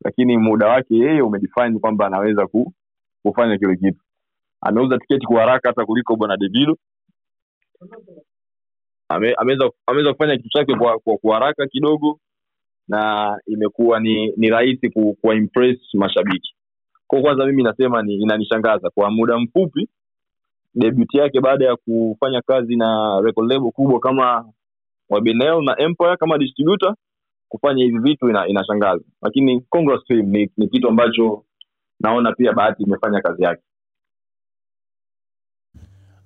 S5: lakini muda wake yeye umedefine kwamba anaweza ku, kufanya kile kitu. Ameuza tiketi kwa haraka hata kuliko bwana davido Ame, ameweza kufanya kitu chake kwa, kwa, kwa haraka kidogo na imekuwa ni ni rahisi ku, mashabiki. Kwa kwanza mimi nasema ni inanishangaza. Kwa muda mfupi debut yake baada ya kufanya kazi na record kubwa kama Wabinel na Empire kama distributor kufanya hivi vitu ina, inashangaza. Lakini congress to ni, ni kitu ambacho naona pia bahati imefanya kazi yake.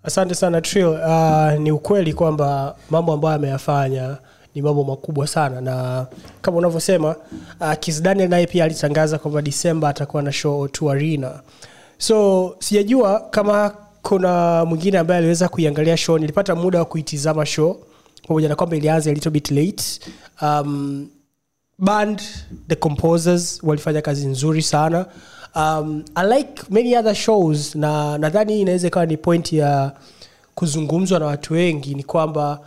S1: Asante sana Trill. Uh, ni ukweli kwamba mambo ambayo ameyafanya ni mambo makubwa sana na kama unavyosema uh, Kiss Daniel naye pia alitangaza kwamba Disemba atakuwa na show tu arena. So sijajua kama kuna mwingine ambaye aliweza kuiangalia show. Nilipata muda wa kuitizama show pamoja na kwamba ilianza late. Um, band the composers walifanya kazi nzuri sana. Um, unlike many other shows na nadhani inaweza ikawa ni point ya kuzungumzwa na watu wengi ni kwamba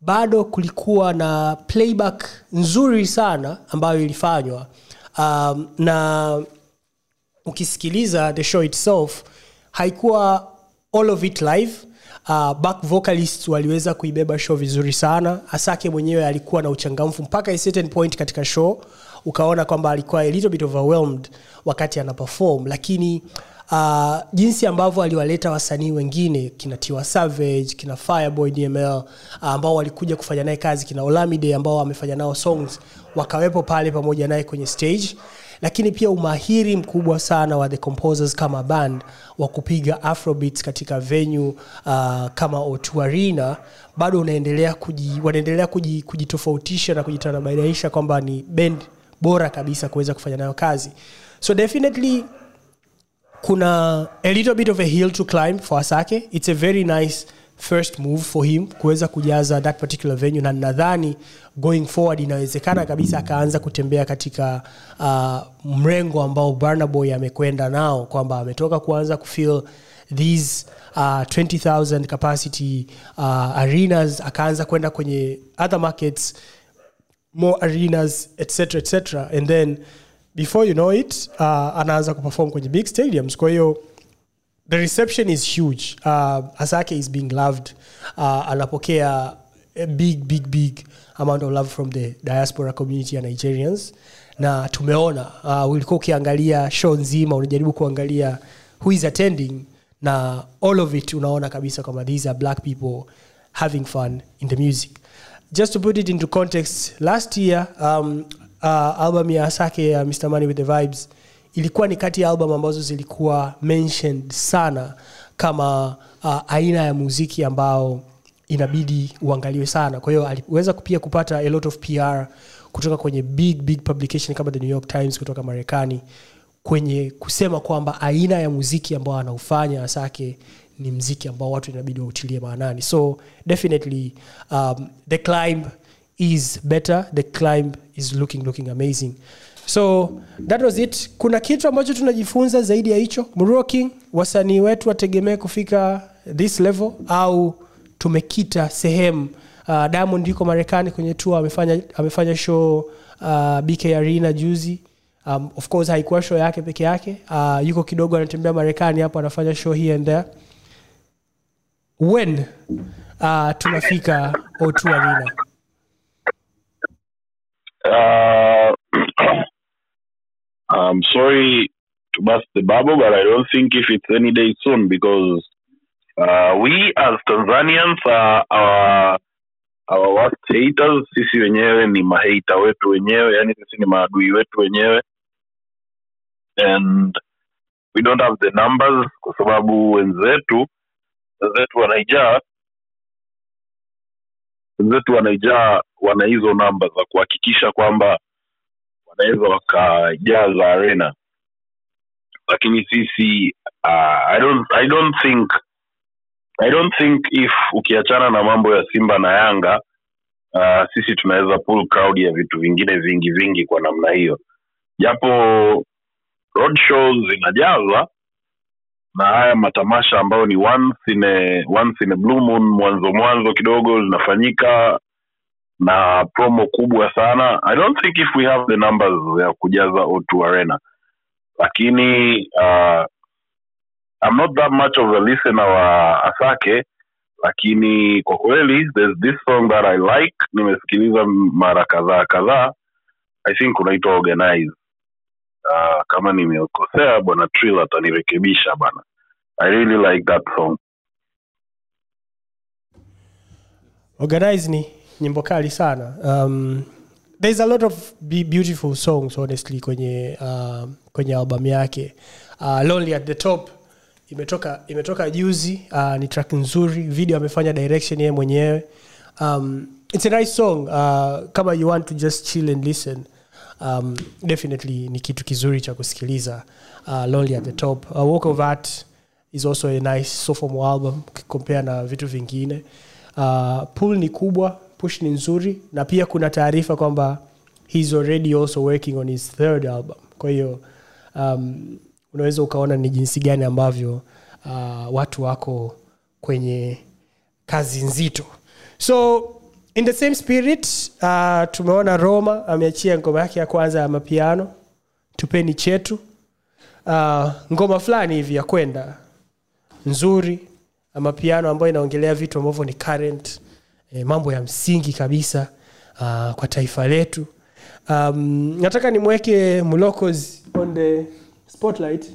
S1: bado kulikuwa na playback nzuri sana ambayo ilifanywa. Um, na ukisikiliza the show itself haikuwa all of it live uh, back vocalist waliweza kuibeba show vizuri sana. Asake mwenyewe alikuwa na uchangamfu mpaka a certain point katika show ukaona kwamba alikuwa a little bit overwhelmed wakati ana perform lakini uh, jinsi ambavyo aliwaleta wasanii wengine kina tiwa savage kina fireboy dml uh, ambao walikuja kufanya naye kazi kina olamide ambao amefanya nao songs wakawepo pale pamoja naye kwenye stage lakini pia umahiri mkubwa sana wa the composers kama band wa kupiga afrobeats katika venue uh, kama O2 Arena bado unaendelea kuji, wanaendelea kuji, kujitofautisha na kujitanabaisha kwamba ni band bora kabisa kuweza kufanya nayo kazi. So definitely kuna a little bit of a hill to climb for asake. It's a very nice first move for him kuweza kujaza that particular venue na nadhani going forward inawezekana kabisa akaanza kutembea katika uh, mrengo ambao barnaboy amekwenda nao kwamba ametoka kuanza kufeel these uh, 20000 capacity uh, arenas akaanza kwenda kwenye other markets more arenas etc etc and then before you know it uh, anaanza kuperform kwenye big stadiums. Kwa hiyo the reception is huge. Uh, asake is being loved. Uh, anapokea a big big big amount of love from the diaspora community ya nigerians. Na tumeona uh, ulikuwa ukiangalia show nzima unajaribu kuangalia who is attending na all of it unaona kabisa kwamba these are black people having fun in the music. Just to put it into context last year um, uh, album ya asake ya mr money with the vibes ilikuwa ni kati ya album ambazo zilikuwa mentioned sana kama uh, aina ya muziki ambao inabidi uangaliwe sana. Kwa hiyo aliweza pia kupata a lot of pr kutoka kwenye big big publication kama the new york times kutoka marekani kwenye kusema kwamba aina ya muziki ambao anaufanya asake ni mziki ambao watu inabidi wautilie maanani. So definitely um, the climb is better. The climb is looking looking amazing so that was it. Kuna kitu ambacho tunajifunza zaidi ya hicho? Mruo wasanii wetu wategemee kufika this level au tumekita sehemu? Uh, diamond yuko marekani kwenye tua amefanya, amefanya show uh, bk arena juzi. Um, of course haikuwa show yake peke yake. Uh, yuko kidogo anatembea marekani hapo anafanya show here and there. When uh, tunafika o2 arena?
S2: Uh, I'm sorry to bust the bubble, but I don't think if it's any day soon because uh, we as Tanzanians are our, our worst haters. Sisi wenyewe ni mahata wetu wenyewe, yani sisi ni maadui wetu wenyewe and we don't have the numbers kwa sababu wenzetu wenzetu wanaijaa wenzetu wanaijaa wana hizo namba za kuhakikisha kwamba wanaweza wakajaza arena. Lakini sisi uh, I don't, I don't think I don't think if ukiachana na mambo ya Simba na Yanga uh, sisi tunaweza pull crowd ya vitu vingine vingi vingi kwa namna hiyo, japo road shows zinajaza na haya matamasha ambayo ni once in a, once in a blue moon, mwanzo mwanzo kidogo zinafanyika na promo kubwa sana. I don't think if we have the numbers ya kujaza O2 Arena, lakini uh, I'm not that much of a listener wa Asake, lakini kwa kweli there's this song that I like, nimesikiliza mara kadhaa kadhaa. I think unaitwa Organize. Uh, kama nimekosea bwana Trill atanirekebisha bana. I really like that song.
S1: organize ni nyimbo kali sana. Um, there's a lot of be- beautiful songs honestly kwenye uh, kwenye album yake. Uh, lonely at the top imetoka imetoka juzi uh, ni track nzuri video amefanya direction yeye mwenyewe. Um, it's a nice song uh, kama you want to just chill and listen um, definitely ni kitu kizuri cha kusikiliza uh, lonely at the top. Uh, walk of art is also a nice sophomore album ukikompare na vitu vingine. Uh, pool ni kubwa push ni nzuri na pia kuna taarifa kwamba he's already also working on his third album. Kwa hiyo um, unaweza ukaona ni jinsi gani ambavyo uh, watu wako kwenye kazi nzito. So in the same spirit uh, tumeona roma ameachia ngoma yake ya kwanza ya mapiano tupeni chetu. Uh, ngoma fulani hivi ya kwenda nzuri mapiano ambayo inaongelea vitu ambavyo ni current eh, mambo ya msingi kabisa uh, kwa taifa letu. Um, nataka nimweke mlocos on the spotlight.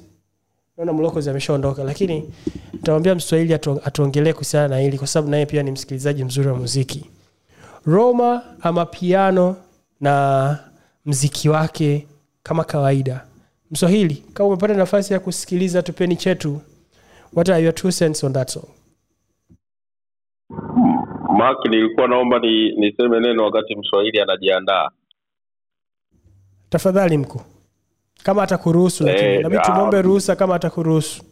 S1: Naona mlokozi ameshaondoka lakini nitamwambia mswahili atuongelee kuhusiana na hili kwa sababu naye pia ni msikilizaji mzuri wa muziki. Roma ama piano na mziki wake kama kawaida. Mswahili kama umepata nafasi ya kusikiliza tupeni chetu. What are your two cents on that song
S3: Mark, nilikuwa naomba ni, niseme neno wakati mswahili anajiandaa.
S1: tafadhali mkuu kama atakuruhusu lakini
S3: Eh,
S1: nabidi
S3: ah.
S1: tumwombe ruhusa kama atakuruhusu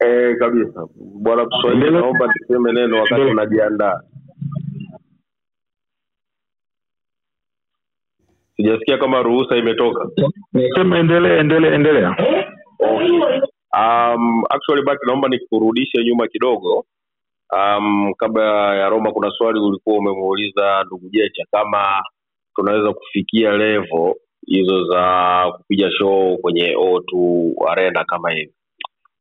S3: Eh, kabisa bwana Mswahili, naomba niseme neno wakati unajiandaa. Sijasikia kama ruhusa imetoka.
S4: sema endelea endelea endelea
S3: Okay. Um, actually back naomba nikurudishe nyuma kidogo. Um, kabla ya Roma kuna swali ulikuwa umemuuliza ndugu Jecha kama tunaweza kufikia level hizo za kupiga show kwenye O2 Arena kama hivi.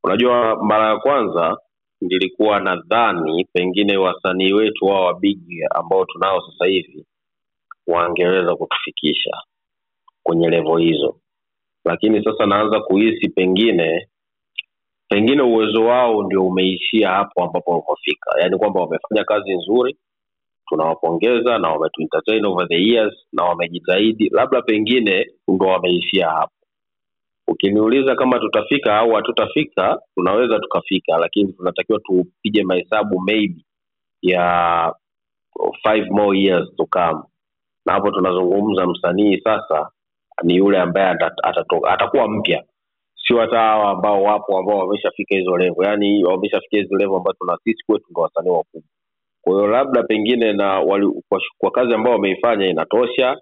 S3: Unajua mara ya kwanza nilikuwa nadhani pengine wasanii wetu wao wa big ambao tunao sasa hivi wangeweza kutufikisha kwenye level hizo lakini sasa naanza kuhisi pengine pengine uwezo wao ndio umeishia hapo ambapo wamefika. Yaani kwamba wamefanya kazi nzuri tunawapongeza na wametu over the years na wamejitahidi labda pengine ndo wameishia hapo. Ukiniuliza kama tutafika au hatutafika tunaweza tukafika lakini tunatakiwa tupige mahesabu maybe ya five more years to come. Na hapo tunazungumza msanii sasa ni yule ambaye atakuwa mpya sio hata hawa ambao wapo ambao wameshafika hizo levo yani wameshafika hizo levo ambao tuna sisi kwetu ndo wasanii wakubwa. Kwa hiyo labda pengine na wali, kwa, kwa kazi ambao wameifanya inatosha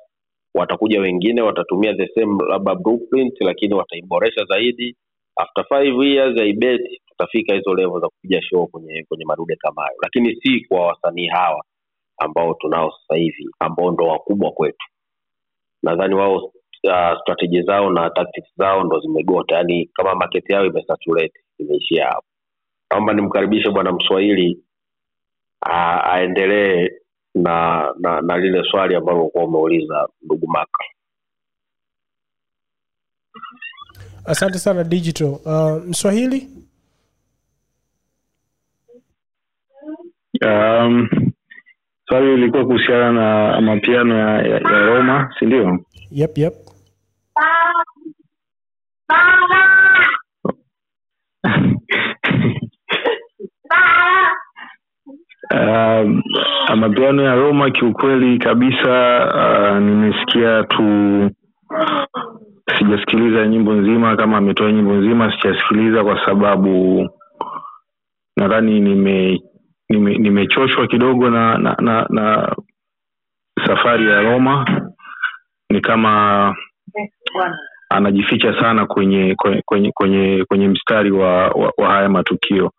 S3: watakuja wengine watatumia the same labda blueprint lakini wataiboresha zaidi. After five years I tutafika hizo levo za kupiga show kwenye kwenye madude kama hayo. Lakini si kwa wasanii hawa ambao tunao sasa hivi ambao ndo wakubwa kwetu. Nadhani wao uh, strategy zao na tactics zao ndo zimegota. Yaani kama market yao imesaturate imeishia hapo. Naomba nimkaribishe bwana mswahili aendelee na, na na lile swali ambalo ulikuwa umeuliza ndugu maka.
S1: Asante sana digital. Uh, mswahili?
S4: Um, swali lilikuwa kuhusiana na mapiano ya, ya, ya roma si ndio?
S1: Yep, yep.
S4: Um, mapiano ya roma kiukweli kabisa uh, nimesikia tu sijasikiliza nyimbo nzima kama ametoa nyimbo nzima sijasikiliza kwa sababu nadhani nime nime- nimechoshwa kidogo na, na, na, na safari ya roma. Ni kama anajificha sana kwenye kwenye kwenye, kwenye, mstari wa, wa, wa haya matukio.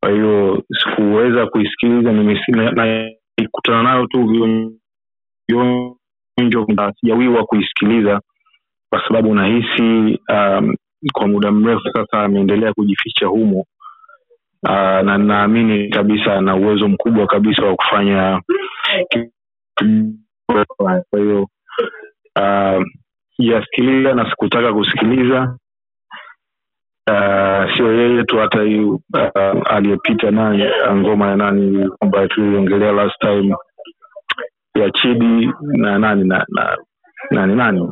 S4: Kwa hiyo sikuweza kuisikiliza naikutana nayo tu vionjo, sijawiwa kuisikiliza kwa sababu nahisi um, kwa muda mrefu sasa ameendelea kujificha humo. Uh, na naamini kabisa ana uwezo mkubwa kabisa wa kufanya kwa hiyo uh, sijasikiliza na sikutaka kusikiliza. Uh, sio yeye tu hata uh, aliyepita nani uh, ngoma ya nani ambayo tuliongelea last time ya chidi na nani na, na nani nani?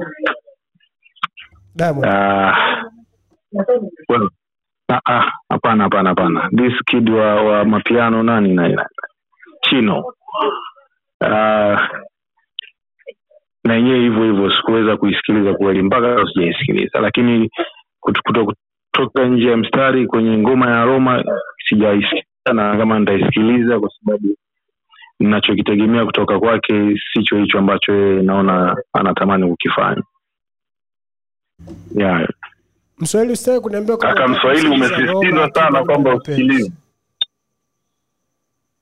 S4: Ah, ah, hapana hapana hapana. This kid wa, wa mapiano nani na, na chino. Uh, na yenyewe hivyo hivyo sikuweza kuisikiliza kweli mpaka sijaisikiliza lakini kut- kuto- kutoka nje ya mstari kwenye ngoma ya roma sijaisikia na kama nitaisikiliza kwa sababu ninachokitegemea kutoka kwake sicho hicho ambacho yeye naona anatamani kukifanya yeah.
S1: mswahili usitaki kuniambia
S6: Kaka Mswahili, umesisitiza sana kwamba usikilize.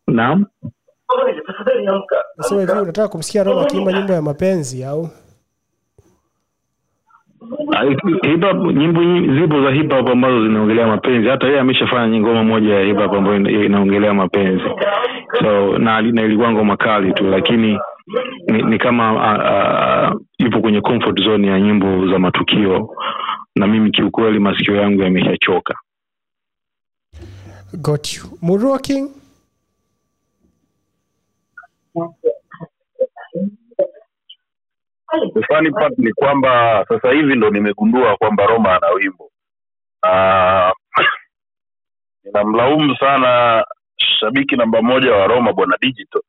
S4: naam
S1: nasema hivi unataka kumsikia roma akiimba nyimbo ya mapenzi au?
S4: Ah, hip hop nyimbo zipo za hip hop ambazo zinaongelea mapenzi. Hata yeye ameshafanya ngoma moja ya hip hop ambayo inaongelea mapenzi. So na, na ilikuwa ngoma kali tu lakini ni, ni kama yupo kwenye comfort zone ya nyimbo za matukio. Na mimi kiukweli masikio yangu yameshachoka
S1: got you. King
S2: the funny part ni kwamba sasa hivi ndo nimegundua kwamba roma ana wimbo. Uh, ninamlaumu sana shabiki namba moja wa roma bwana digital.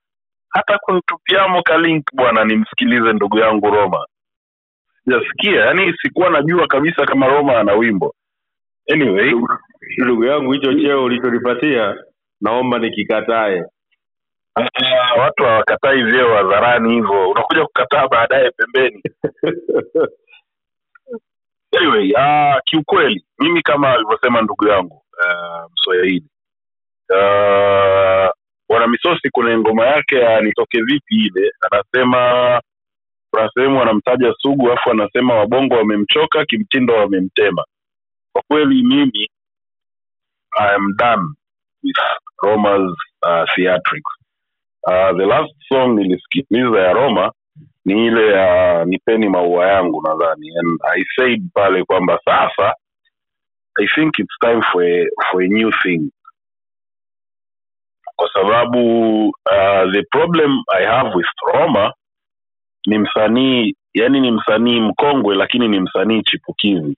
S2: Hata kuntupiamo kalink bwana nimsikilize ndugu yangu roma. Sijasikia yani sikuwa najua kabisa kama roma ana wimbo. Anyway
S3: ndugu yangu hicho cheo ulichonipatia naomba nikikatae
S2: uh, watu hawakatai vyeo hadharani hivyo. Unakuja kukataa baadaye pembeni. Anyway uh, kiukweli mimi kama alivyosema ndugu yangu uh, mswahili uh, bwana misosi kuna ngoma yake ya vipi ile anasema kuna sehemu anamtaja sugu alafu anasema wabongo wamemchoka kimtindo wamemtema. Kwa kweli mimi I am done with romas uh, theatrics uh, the last song nilisikiliza ya roma ni ile ya nipeni maua yangu nadhani. And i said pale kwamba sasa i think it's time for a, for a new thing. Kwa sababu uh, the problem i have with roma ni msanii yani ni msanii mkongwe lakini ni msanii chipukizi.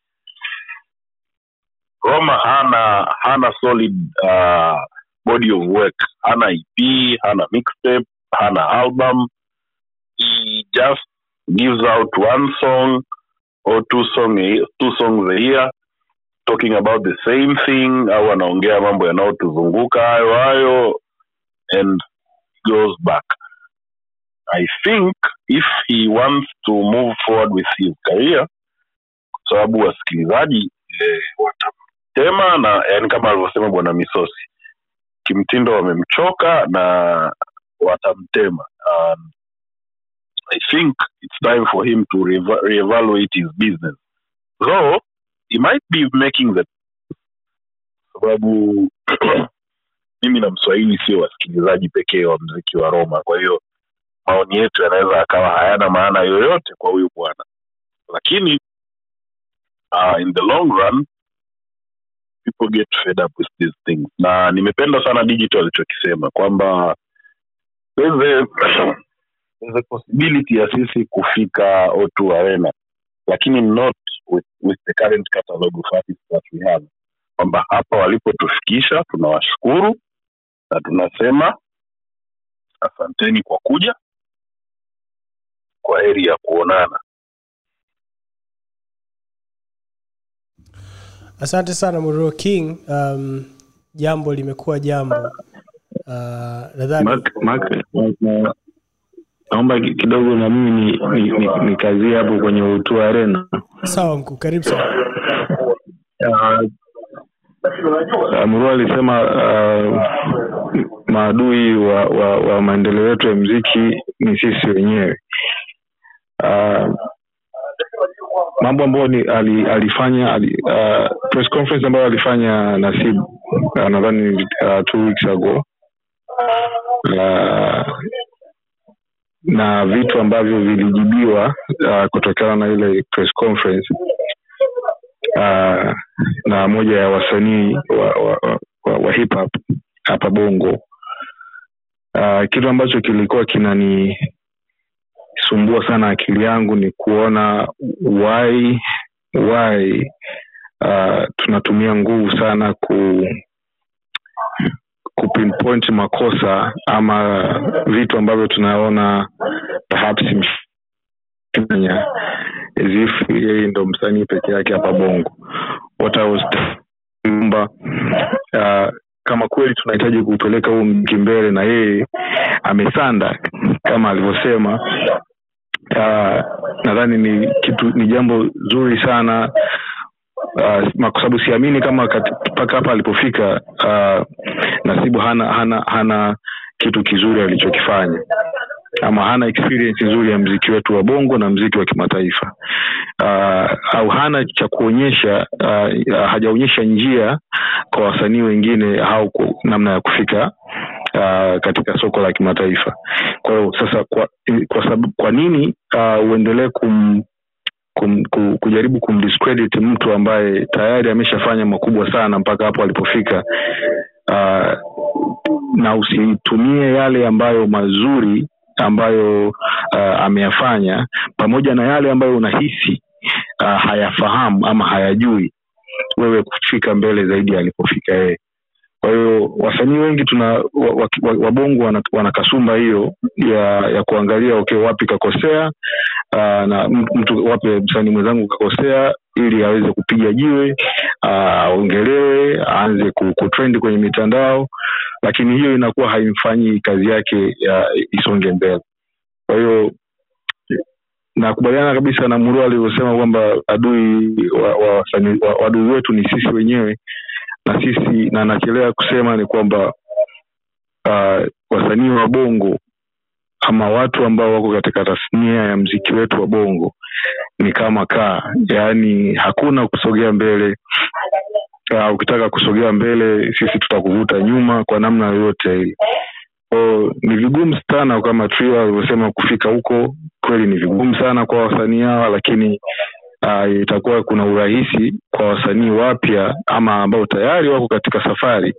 S2: Roma hana hana solid uh, body of work. Hana ep hana mixtape hana album. He just gives out one song or two song two songs a year talking about the same thing au anaongea mambo yanayotuzunguka hayo hayo and goes back. I think if he wants to move forward with his career kwa sababu wasikilizaji eh, watamtema na yani kama alivyosema bwana misosi kimtindo wamemchoka na watamtema. Um, i think it's time for him to reeva- reevaluate his business. Though he might be making the sababu mimi na mswahili sio wasikilizaji pekee wa mziki wa roma. Kwa hiyo maoni yetu yanaweza akawa hayana maana yoyote kwa huyu bwana. Lakini uh, in the long run people get fed up with these things. Na nimependa sana digital alichokisema kwamba there's a, possibility ya sisi kufika o2 arena lakini not with, with the current catalog of that we have. Kwamba hapa walipotufikisha tunawashukuru na tunasema asanteni kwa kuja kwa heri ya kuonana
S1: asante sana Murua king. Um, jambo limekuwa jambo. Uh, nadhani
S4: naomba kidogo na mimi ni, ni, ni, kazi hapo kwenye utu arena.
S1: Sawa mkuu. Karibu sana.
S4: Uh, uh, alisema uh, maadui wa, wa, wa maendeleo yetu ya mziki ni sisi wenyewe. Uh, mambo ambayo ni, ali, alifanya ali, uh, press conference ambayo alifanya Nasib uh, nadhani uh, two weeks ago. Uh, na vitu ambavyo vilijibiwa uh, kutokana na ile press conference. Uh, na moja ya wasanii wa, wa, wa, wa, hip hop hapa bongo. Uh, kitu ambacho kilikuwa kinanisumbua sana akili yangu ni kuona why why uh, tunatumia nguvu sana ku kupinpoint makosa ama vitu ambavyo tunaona perhaps mfanya if yeye ndo msanii peke yake hapa bongo. What I was kwamba uh, kama kweli tunahitaji kupeleka huu mziki mbele na yeye amesanda kama alivyosema. Uh, nadhani ni kitu ni jambo zuri sana. Uh, kwa sababu siamini kama mpaka hapa alipofika uh, nasibu hana hana hana kitu kizuri alichokifanya. Ama hana experience nzuri ya mziki wetu wa bongo na mziki wa kimataifa. Uh, au hana cha kuonyesha uh, hajaonyesha njia kwa wasanii wengine au namna ya kufika uh, katika soko la kimataifa. Kwa hiyo sasa kwa, kwa, sababu, kwa nini uh, uendelee kum, kum, ku, kujaribu kumdiscredit mtu ambaye tayari ameshafanya makubwa sana mpaka hapo alipofika? Uh, na usitumie yale ambayo mazuri ambayo uh, ameyafanya pamoja na yale ambayo unahisi uh, hayafahamu ama hayajui wewe kufika mbele zaidi alipofika yeye kwa hiyo wasanii wengi tuna wabongo wa, wa wana, wana kasumba hiyo ya ya kuangalia okay wapi kakosea uh, na mtu wapi msanii mwenzangu kakosea ili aweze kupiga jiwe aongelewe uh, aanze kutrendi kwenye mitandao lakini hiyo inakuwa haimfanyi kazi yake ya isonge mbele. Kwa hiyo nakubaliana kabisa na murua alivyosema kwamba adui wa, wa, wa, wa, adui wetu ni sisi wenyewe na sisi na nachelea kusema ni kwamba uh, wasanii wa bongo ama watu ambao wako katika tasnia ya mziki wetu wa bongo ni kama kaa yaani hakuna kusogea mbele. Uh, ukitaka kusogea mbele sisi tutakuvuta nyuma kwa namna yoyote ile. Ni vigumu sana kama trio alivyosema kufika huko. Kweli ni vigumu sana kwa wasanii hawa lakini uh, itakuwa kuna urahisi kwa wasanii wapya ama ambao tayari wako katika safari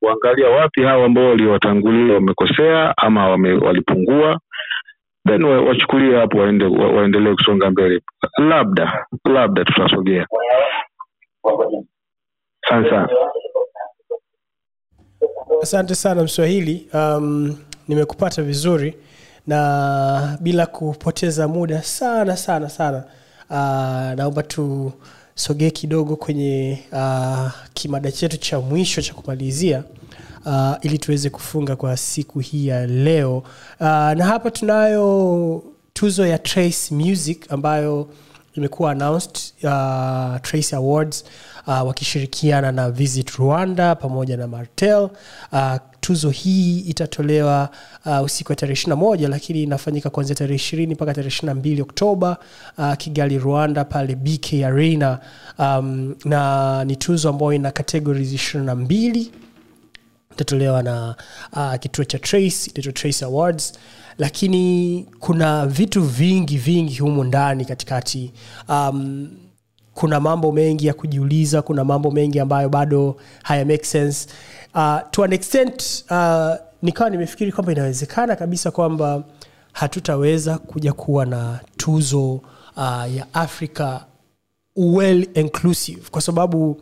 S4: kuangalia wapi hawa ambao waliowatangulia wamekosea ama wame, walipungua. Then wachukulie hapo waende, wa, waendelee kusonga mbele. Labda labda tutasogea. Asante sana.
S1: Asante sana mswahili. Um, nimekupata vizuri na bila kupoteza muda sana sana sana uh, naomba tusogee kidogo kwenye uh, kimada chetu cha mwisho cha kumalizia uh, ili tuweze kufunga kwa siku hii ya leo. Uh, na hapa tunayo tuzo ya trace music ambayo imekuwa announced uh, trace awards uh, wakishirikiana na visit rwanda pamoja na martel. Uh, tuzo hii itatolewa uh, usiku wa tarehe ishirina moja lakini inafanyika kuanzia tarehe ishirini mpaka tarehe ishirina mbili oktoba uh, kigali rwanda pale bk arena. Um, na ni tuzo ambayo ina categories ishirini na mbili. Itatolewa na uh, kituo cha trace inaitwa trace awards. Lakini kuna vitu vingi vingi humu ndani katikati. Um, kuna mambo mengi ya kujiuliza kuna mambo mengi ambayo bado haya make sense uh, to an extent uh, nikawa nimefikiri kwamba inawezekana kabisa kwamba hatutaweza kuja kuwa na tuzo uh, ya africa well inclusive kwa sababu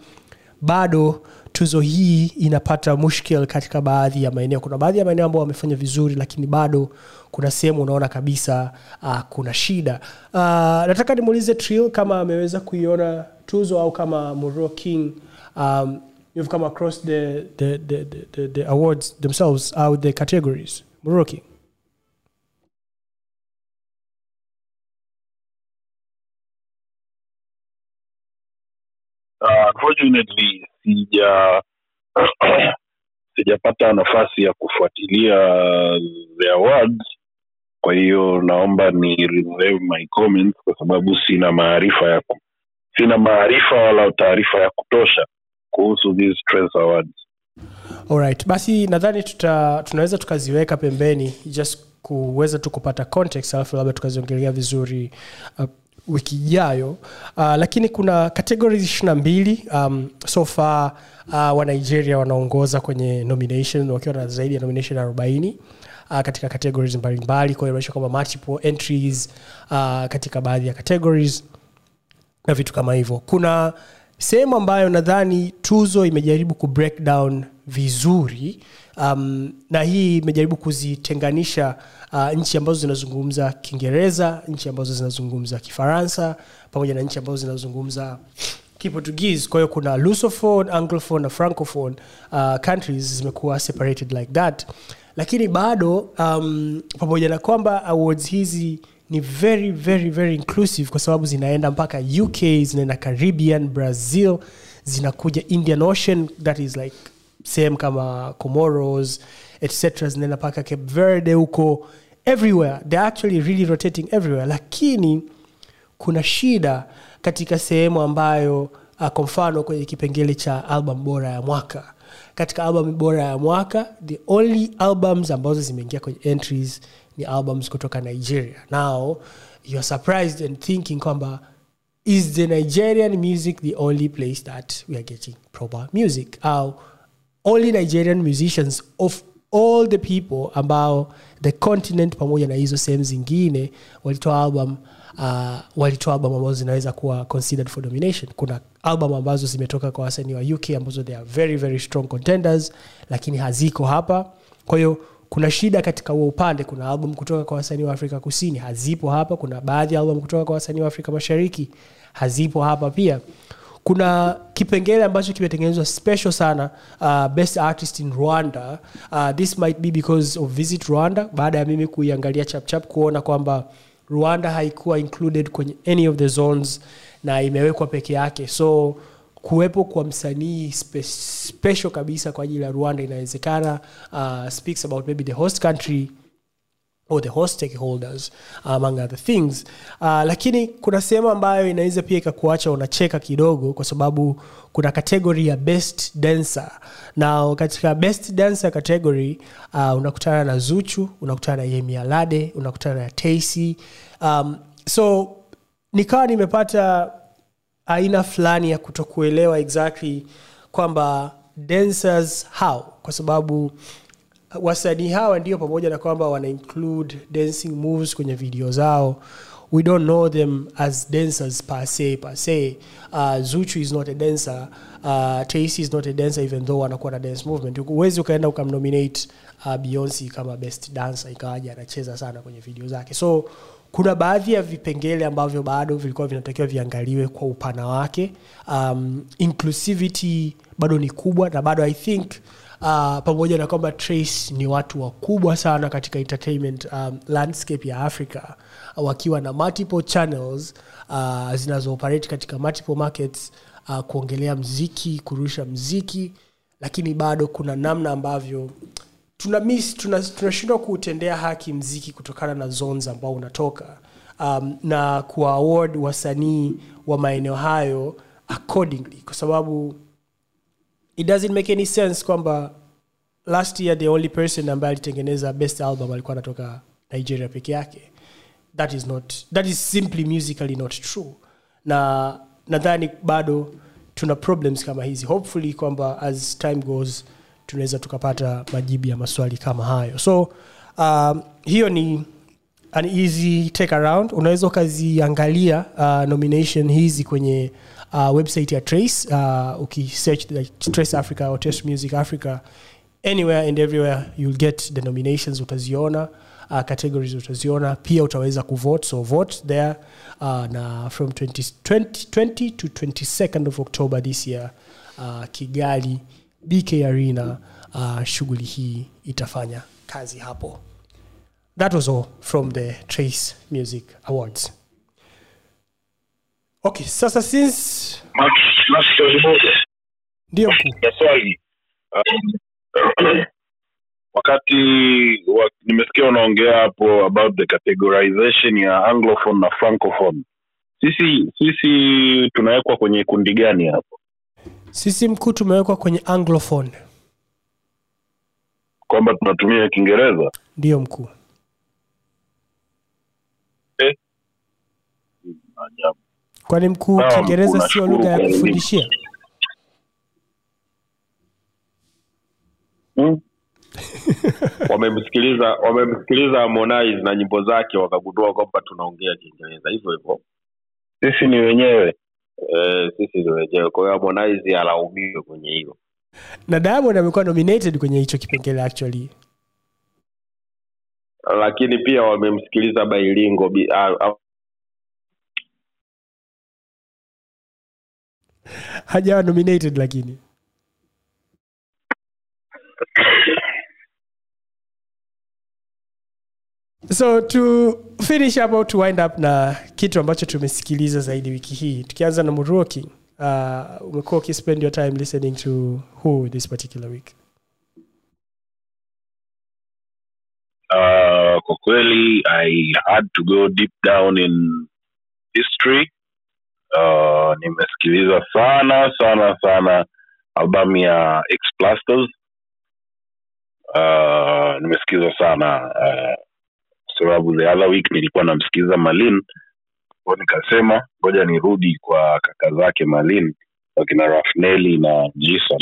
S1: bado tuzo hii inapata mushkil katika baadhi ya maeneo. Kuna baadhi ya maeneo ambao wamefanya vizuri lakini bado kuna sehemu unaona kabisa uh, kuna shida. Uh, nataka nimuulize trill kama ameweza kuiona tuzo au kama muro king um, you've come across the, the, the, the, the, awards themselves au the categories. Muroki.
S2: uh, sija sijapata nafasi ya kufuatilia the awards. Kwa hiyo naomba ni reserve my comments kwa sababu sina maarifa ya sina maarifa wala taarifa ya kutosha kuhusu these Trace awards.
S1: Alright basi nadhani tuta, tunaweza tukaziweka pembeni just kuweza tu kupata context alafu labda tukaziongelea vizuri uh, wiki ijayo. Uh, lakini kuna categories ishirina mbili um, so far uh, wa nigeria wanaongoza kwenye nomination wakiwa na zaidi ya nomination arobaini uh, katika categories mbalimbali. Kwa hiyo kwamba multiple entries uh, katika baadhi ya categories na vitu kama hivyo. Kuna sehemu ambayo nadhani tuzo imejaribu kubreak down vizuri um, na hii imejaribu kuzitenganisha uh, nchi ambazo zinazungumza kiingereza nchi ambazo zinazungumza kifaransa pamoja na nchi ambazo zinazungumza kiportuguese. Kwa hiyo kuna lusophone anglophone na francophone uh, countries zimekuwa separated like that. Lakini bado um, pamoja na kwamba awards hizi ni very very very inclusive kwa sababu zinaenda mpaka uk zinaenda caribbean brazil zinakuja indian ocean that is like sehemu kama comoros etc zinaenda mpaka cape verde huko everywhere. They're actually really rotating everywhere. Lakini kuna shida katika sehemu ambayo uh, kwa mfano kwenye kipengele cha album bora ya mwaka. Katika album bora ya mwaka the only albums ambazo zimeingia kwenye entries ni albums kutoka nigeria. Now youare surprised and thinking kwamba is the nigerian music the only place that we are getting proper music? Au only nigerian musicians of all the people ambao the continent pamoja na hizo sehemu zingine walitoa album uh, walitoa album ambazo zinaweza kuwa considered for domination kuna album ambazo zimetoka kwa wasanii wa uk ambazo they are very very strong contenders lakini haziko hapa. Kwa hiyo kuna shida katika huo upande. Kuna album kutoka kwa wasanii wa afrika kusini hazipo hapa. Kuna baadhi ya album kutoka kwa wasanii wa afrika mashariki hazipo hapa pia. Kuna kipengele ambacho kimetengenezwa special sana uh, best artist in rwanda. Uh, this might be because of visit rwanda. Baada ya mimi kuiangalia chapchap kuona kwamba rwanda haikuwa included kwenye any of the zones na imewekwa peke yake. So kuwepo kwa msanii spe, special kabisa kwa ajili ya rwanda inawezekana uh, speaks about maybe the host country or the host stakeholders among other things. Uh, lakini kuna sehemu ambayo inaweza pia ikakuacha unacheka kidogo kwa sababu kuna kategori ya best dancer. Na katika best dancer category uh, unakutana na zuchu unakutana na yemi alade unakutana na tasi um, so nikawa nimepata aina fulani ya kutokuelewa exactly kwamba dancers how kwa sababu wasanii hawa ndio pamoja na kwamba wana include dancing moves kwenye video zao. We don't know them as dancers per se per se. Uh, zuchu is not a dancer. Uh, Tacy is not a dancer even though anakuwa na dance movement. Huwezi ukaenda ukamnominate uh, beyonce kama best dancer ikawaja anacheza sana kwenye video zake. So kuna baadhi ya vipengele ambavyo bado vilikuwa vinatakiwa viangaliwe kwa upana wake. Um, inclusivity bado ni kubwa na bado i think uh, pamoja na kwamba trace ni watu wakubwa sana katika entertainment um, landscape ya africa uh, wakiwa na multiple channels uh, zinazooperate katika multiple markets uh, kuongelea mziki kurusha mziki lakini bado kuna namna ambavyo tuna miss tuna- tunashindwa kuutendea haki mziki kutokana na zones ambao unatoka. Um, na kuaward wasanii wa maeneo hayo accordingly kwa sababu it doesn't make any sense kwamba last year the only person ambaye alitengeneza best album alikuwa anatoka nigeria peke yake. That is not that is simply musically not true. Na nadhani bado tuna problems kama hizi. Hopefully kwamba as time goes tunaweza tukapata majibu ya maswali kama hayo. So um, hiyo ni an easy take around. Unaweza ukaziangalia uh, nomination hizi kwenye uh, website ya trace uh, ukisearch like, trace africa or trace music africa. Anywhere and everywhere you'll get the nominations utaziona uh, categories utaziona. Pia utaweza kuvote so vote there uh, na from 20, 20, 20 to 22nd of october this year uh, kigali bk arena uh, shughuli hii itafanya kazi hapo. That was all from the trace music awards. Okay sasa since ndio.
S2: Swali. Um, wakati wa, nimesikia unaongea hapo about the categorization ya anglophone na francophone. Sisi sisi tunawekwa kwenye kundi gani hapo
S1: sisi mkuu tumewekwa kwenye anglophone.
S2: Kwamba tunatumia kiingereza?
S1: Ndiyo mkuu.
S2: Ajabu.
S1: kwani mkuu kiingereza sio lugha ya kufundishia?
S2: Hmm?
S3: wamemsikiliza wamemsikiliza Harmonize na nyimbo zake wakagundua kwamba tunaongea Kiingereza. Hivyo hivyo.
S2: sisi ni wenyewe
S3: Eh, sisi wenyewe. Kwa hiyo Harmonize alaumiwe kwenye hilo.
S1: na diamond amekuwa nominated kwenye hicho kipengele actually
S3: Lakini pia wamemsikiliza Bailingo bi, a, a,
S1: hajawa nominated lakini so to finish up au to wind up na kitu ambacho tumesikiliza zaidi wiki hii tukianza na muroki uh, umekuwa ukispend your time listening to who this particular week
S2: uh, kwa kweli i had to go deep down in history uh, nimesikiliza sana sana sana album ya Explasters. Uh, nimesikiliza sana uh, sababu the other week nilikuwa namsikiza Malin kwa nikasema ngoja nirudi kwa kaka zake Malin wakina Rafneli na Jason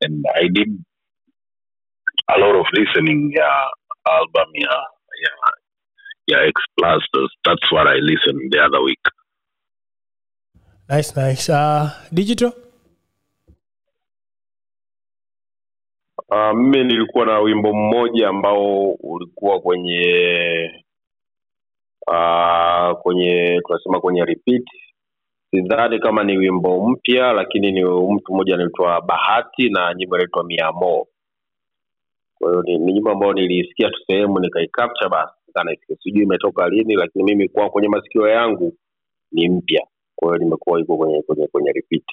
S2: and I did a lot of listening ya album ya ya ya Explasters. That's what I listened the other week.
S1: nice nice uh, digital
S3: Uh, mimi nilikuwa na wimbo mmoja ambao ulikuwa kwenye uh, kwenye tunasema kwenye repeat. Sidhani kama ni wimbo mpya, lakini ni mtu mmoja anaitwa Bahati na nyimbo inaitwa Miamo. Kwa hiyo ni, ni nyimbo ambayo niliisikia tu sehemu nikaicapture, basi sijui imetoka lini, lakini mimi kwa kwenye masikio yangu ni mpya, kwa hiyo nimekuwa iko kwenye kwenye kwenye repeat.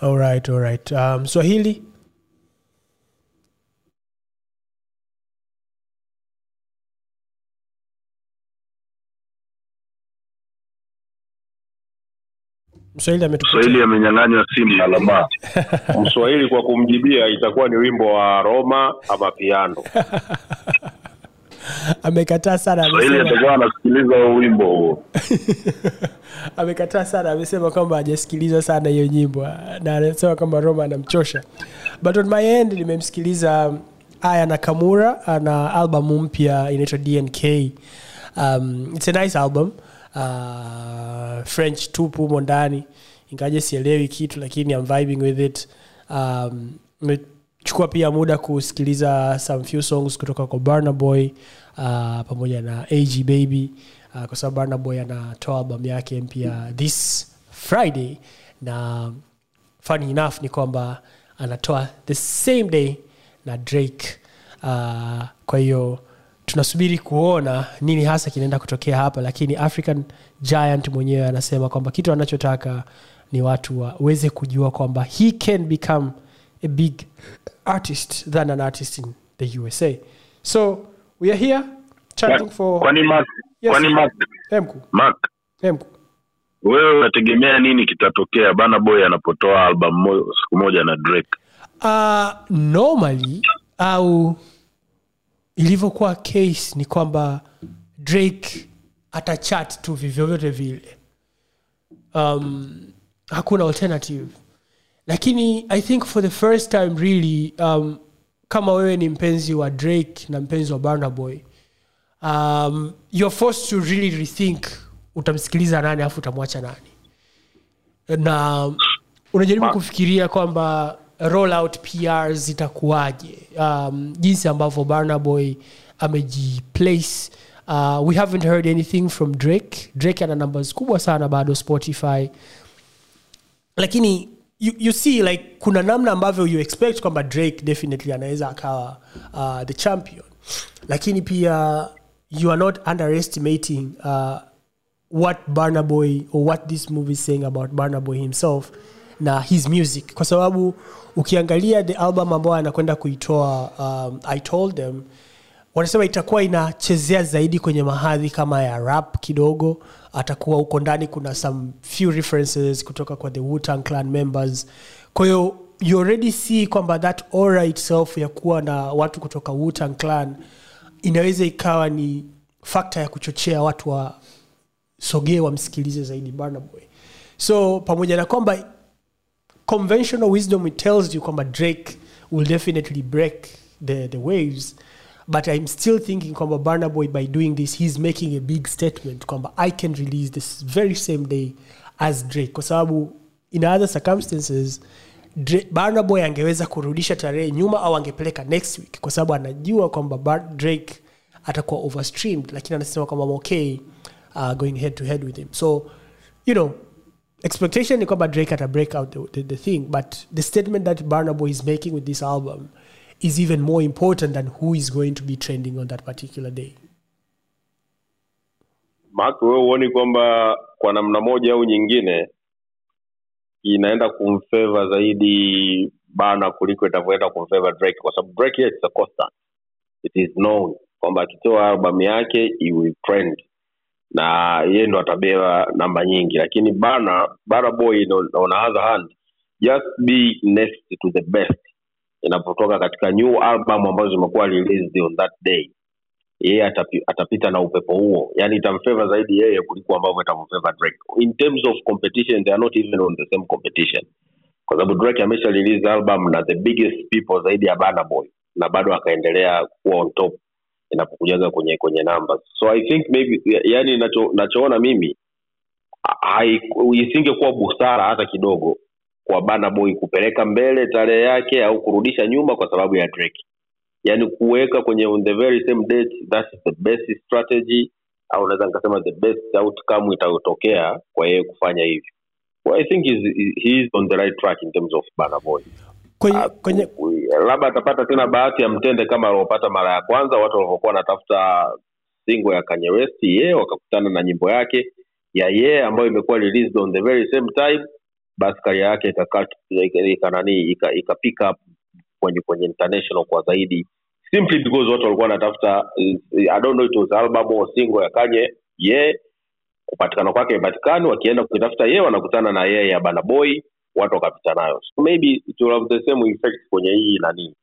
S1: alright alright um, swahili mswahili
S2: amenyang'anywa simu na lama.
S3: Mswahili kwa kumjibia itakuwa ni wimbo wa Roma ama piano.
S1: amekataa sana Mswahili
S2: atakuwa anasikiliza huo wimbo huo.
S1: amekataa sana amesema kwamba hajasikiliza sana hiyo nyimbo na anasema kwamba roma anamchosha but on my end nimemsikiliza aya nakamura ana albamu mpya inaitwa dnk um, its a nice album uh, french tupu humo ndani. Ingaje sielewi kitu lakini I'm vibing with it. Um, nimechukua pia muda kusikiliza some few songs kutoka kwa barnaboy uh, pamoja na AG Baby uh, kwa sababu barnaboy anatoa albamu yake mpya this Friday. Na funny enough ni kwamba anatoa the same day na Drake. Uh, kwa hiyo tunasubiri kuona nini hasa kinaenda kutokea hapa lakini african giant mwenyewe anasema kwamba kitu anachotaka ni watu waweze kujua kwamba he can become a big artist than an artist in the usa so we are here chanting for
S2: Kwani Mark,
S1: Yes.
S2: kwani Mark,
S1: Emku,
S2: Mark,
S1: Emku.
S2: wewe unategemea nini kitatokea bana Boy anapotoa album mo, siku moja na Drake?
S1: uh, normally au ilivyokuwa case ni kwamba drake atachat tu vyovyote vile. Um, hakuna alternative. Lakini i think for the first time really um, kama wewe ni mpenzi wa drake na mpenzi wa barnaboy um, you're forced to really rethink utamsikiliza nani alafu utamwacha nani. Na unajaribu kufikiria kwamba rollout pr zitakuwaje? Um, jinsi ambavyo barnaboy amejiplace. Uh, we haven't heard anything from drake. Drake ana numbers kubwa sana bado spotify. Lakini you, you see like kuna namna ambavyo you expect kwamba drake definitely anaweza akawa uh, the champion. Lakini pia you are not underestimating uh, what barnaboy or what this movie is saying about barnaboy himself mm himself na his music. Kwa sababu ukiangalia the album ambayo anakwenda kuitoa um, I told them wanasema itakuwa inachezea zaidi kwenye mahadhi kama ya rap kidogo. Atakuwa huko ndani kuna some few references kutoka kwa the Wu-Tang Clan members. Kwa you already see kwamba that aura itself ya kuwa na watu kutoka Wu-Tang Clan inaweza ikawa ni fakta ya kuchochea watu wasogee wamsikilize zaidi Burna so pamoja na kwamba conventional wisdom it tells you kwamba drake will definitely break the, the waves. But i'm still thinking kwamba Burna Boy by doing this he's making a big statement kwamba i can release this very same day as drake. Kwa sababu in other circumstances Dra- Burna Boy angeweza kurudisha tarehe nyuma au angepeleka next week. Kwa sababu anajua kwamba drake atakuwa overstreamed lakini anasema kwamba okay uh, going head to head with him. So you know expectation ni kwamba drake ata break out the, the, the thing but the statement that barnabo is making with this album is even more important than who is going to be trending on that particular day.
S3: Mak wewe huoni kwamba kwa namna moja au nyingine inaenda kumfeva zaidi bana kuliko itavyoenda kumfeva Drake? Kwa sababu Drake yeye is a constant. It is known kwamba akitoa albamu yake he trend na yeye ndo atabeba namba nyingi, lakini bana bana Boy ndo- on other hand. Just be next to the best. Inapotoka katika new album ambazo zimekuwa released on that day yeye atapi, atapita na upepo huo. Yani itamfeva zaidi yeye kuliko ambavyo itamfeva drake. In terms of competition they are not even on the same competition. Kwa sababu drake amesha release album na the biggest people zaidi ya Burna boy na bado akaendelea kuwa on top inapokujaga kwenye kwenye numbers. So i think maybe yani nacho, nachoona mimi isingekuwa busara hata kidogo kwa bana boy kupeleka mbele tarehe yake au kurudisha nyuma kwa sababu ya drake. Yani kuweka kwenye on the very same date that's the best strategy au naweza nikasema the best outcome itayotokea kwa yeye kufanya hivyo well, i think he's, he's on the right track in terms of bana boy
S1: kwenye,
S3: Ah,
S1: kwenye,
S3: labda atapata tena bahati ya mtende kama aliopata mara ya kwanza watu walivyokuwa wanatafuta singo ya Kanye West ye wakakutana na nyimbo yake ya ye ambayo imekuwa released on the very same time. Basi karia yake ikanani ika, ika kwenye kwenye international kwa zaidi. Simply because watu walikuwa wanatafuta I don't know it was album or single ya Kanye ye kupatikana kwake patikani wakienda kuitafuta ye wanakutana na yeye ya bana Boy watu wakapita nayo. So maybe it will have the same effect kwenye hii nani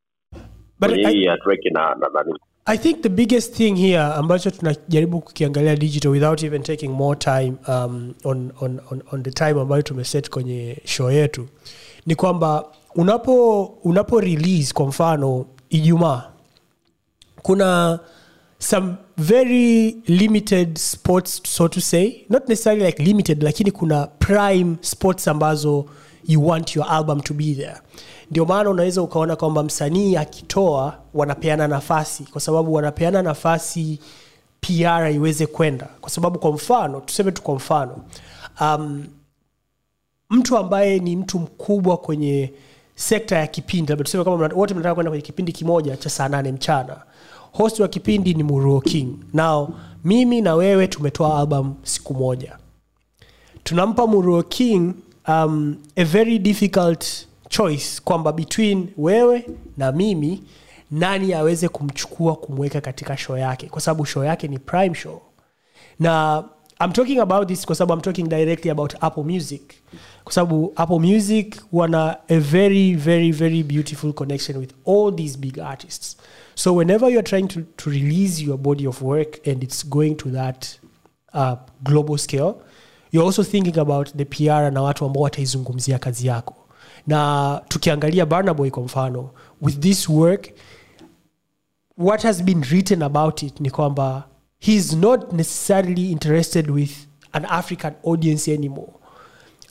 S3: kwenye hii ya na nani.
S1: I think the biggest thing here ambacho tunajaribu kukiangalia digital without even taking more time um, on, on, on, on the time ambayo tumeset kwenye show yetu ni kwamba unapo unapo release kwa mfano ijumaa kuna some very limited sports so to say not necessarily like limited lakini kuna prime sports ambazo you want your album to be there. Ndio maana unaweza ukaona kwamba msanii akitoa wanapeana nafasi kwa sababu wanapeana nafasi pr iweze kwenda. Kwa sababu kwa mfano tuseme tu kwa mfano um, mtu ambaye ni mtu mkubwa kwenye sekta ya kipindi labda tuseme kama wote mnataka kwenda kwenye kipindi kimoja cha saa nane mchana. Host wa kipindi ni muruo king. Nao mimi na wewe tumetoa album siku moja. Tunampa muruo king um, a very difficult choice kwamba between wewe na mimi nani aweze kumchukua kumweka katika show yake kwa sababu show yake ni prime show. Na i'm talking about this kwa sababu i'm talking directly about apple music. Kwa sababu apple music wana a very very very beautiful connection with all these big artists. So whenever you're trying to, to release your body of work and it's going to that uh, global scale you're also thinking about the pr na watu ambao wataizungumzia kazi yako. Na tukiangalia barnaboy kwa mfano with this work what has been written about it ni kwamba heis not necessarily interested with an african audience anymore.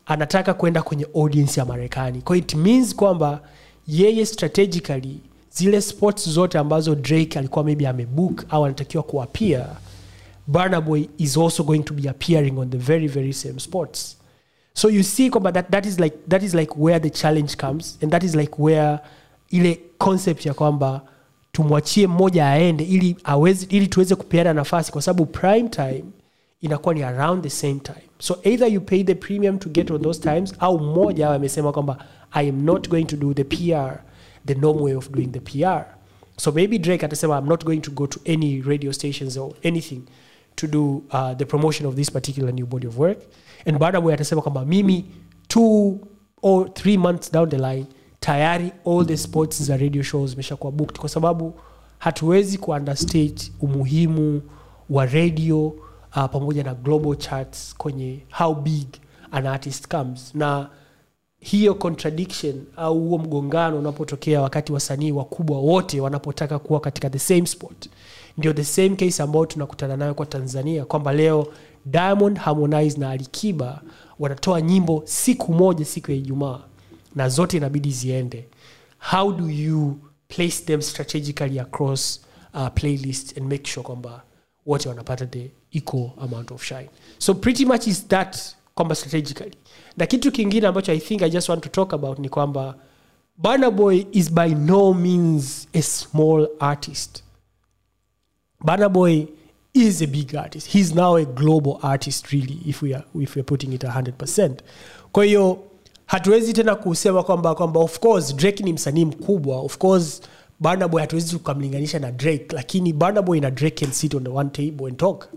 S1: Anataka kwenda kwenye audience ya marekani. Kwa it means kwamba yeye strategically zile sports zote ambazo drake alikuwa maybe amebook au anatakiwa kuapia barnaboy is also going to be appearing on the very very same sports. So you see kwamba that, that, is like, that is like where the challenge comes and that is like where ile concept ya kwamba tumwachie mmoja aende ili aweze ili tuweze kupeana nafasi kwa sababu prime time inakuwa ni around the same time. So either you pay the premium to get on those times au mmoja awe amesema kwamba i am not going to do the pr the normal way of doing the pr so maybe drake atasema i'm not going to go to any radio stations or anything to do uh, the promotion of this particular new body of work. And badaboy atasema kwamba mimi two or three months down the line tayari all the sports za radio shows zimeshakuwa booked. Kwa sababu hatuwezi kuunderstate umuhimu wa radio uh, pamoja na global charts kwenye how big an artist comes. Na hiyo contradiction au huo mgongano unapotokea wakati wasanii wakubwa wote wanapotaka kuwa katika the same spot ndio the same case ambayo tunakutana nayo kwa tanzania kwamba leo diamond harmonize na alikiba wanatoa nyimbo siku moja siku ya ijumaa na zote inabidi ziende. How do you place them strategically across uh, playlist and make sure kwamba wote wanapata the equal amount of shine? So pretty much is that kwamba strategically. Na kitu kingine ambacho i think i just want to talk about ni kwamba burnaboy is by no means a small artist Burna boy is a big artist. He's now a global artist really if we are, if we putting it 100% kwa hiyo hatuwezi tena kusema kwamba kwamba of course drake ni msanii mkubwa. Of course Burna boy hatuwezi tukamlinganisha na drake lakini Burna boy na drake can sit on the one table and talk.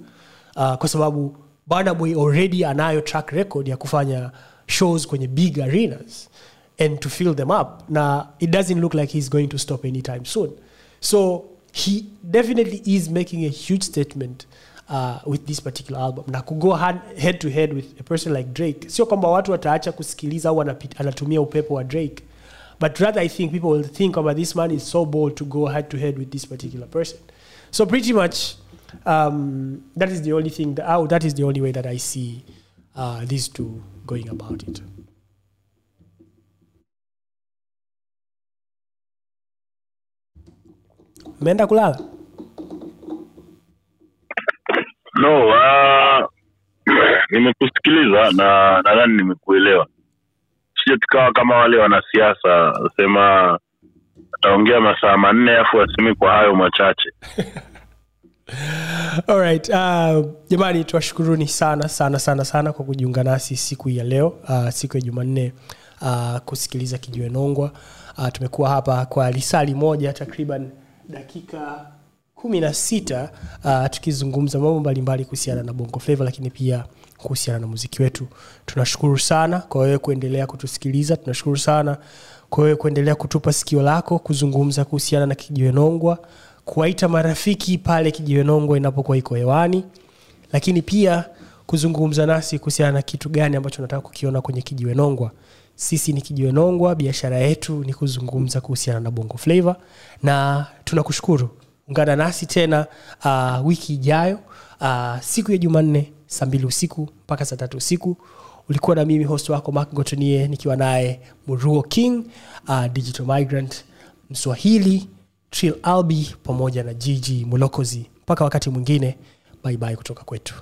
S1: Uh, kwa sababu Burna boy already anayo track record ya kufanya shows kwenye big arenas and to fill them up. Na it doesn't look like he's going to stop anytime soon. So he definitely is making a huge statement uh, with this particular album. Na kugo hand, head to head with a person like drake. Sio kwamba watu wataacha kusikiliza au anatumia upepo wa drake. But rather i think people will think about this man is so bold to go head to head with this particular person. So pretty much um, that is the only thing that, oh, that is the only way that i see uh, these two going about it mmeenda kulala?
S2: No uh, nimekusikiliza na nadhani nimekuelewa. Sije tukawa kama wale wanasiasa sema ataongea masaa manne afu asemi kwa hayo machache.
S1: Alright, uh, jamani tuwashukuruni sana sana sana sana kwa kujiunga nasi siku ya leo uh, siku ya jumanne uh, kusikiliza kijiwe nongwa. Uh, tumekuwa hapa kwa lisali moja takriban dakika kumi na sita uh, tukizungumza mambo mbalimbali kuhusiana na bongo flavo lakini pia kuhusiana na muziki wetu. Tunashukuru sana kwa wewe kuendelea kutusikiliza tunashukuru sana kwa wewe kuendelea kutupa sikio lako kuzungumza kuhusiana na kijiwenongwa kuwaita marafiki pale kijiwenongwa inapokuwa iko hewani lakini pia kuzungumza nasi kuhusiana na kitu gani ambacho nataka kukiona kwenye kijiwe nongwa sisi ni kijiwe biashara yetu ni kuzungumza kuhusiana na bongo flavo na tunakushukuru. Ungana nasi tena uh, wiki ijayo uh, siku ya jumanne saa mbili usiku mpaka saa tatu usiku. Ulikuwa na mimi host wako mak gotonie nikiwa naye muruo king uh, digital migrant mswahili trill albi pamoja na jiji mulokozi mpaka wakati mwingine baibai kutoka kwetu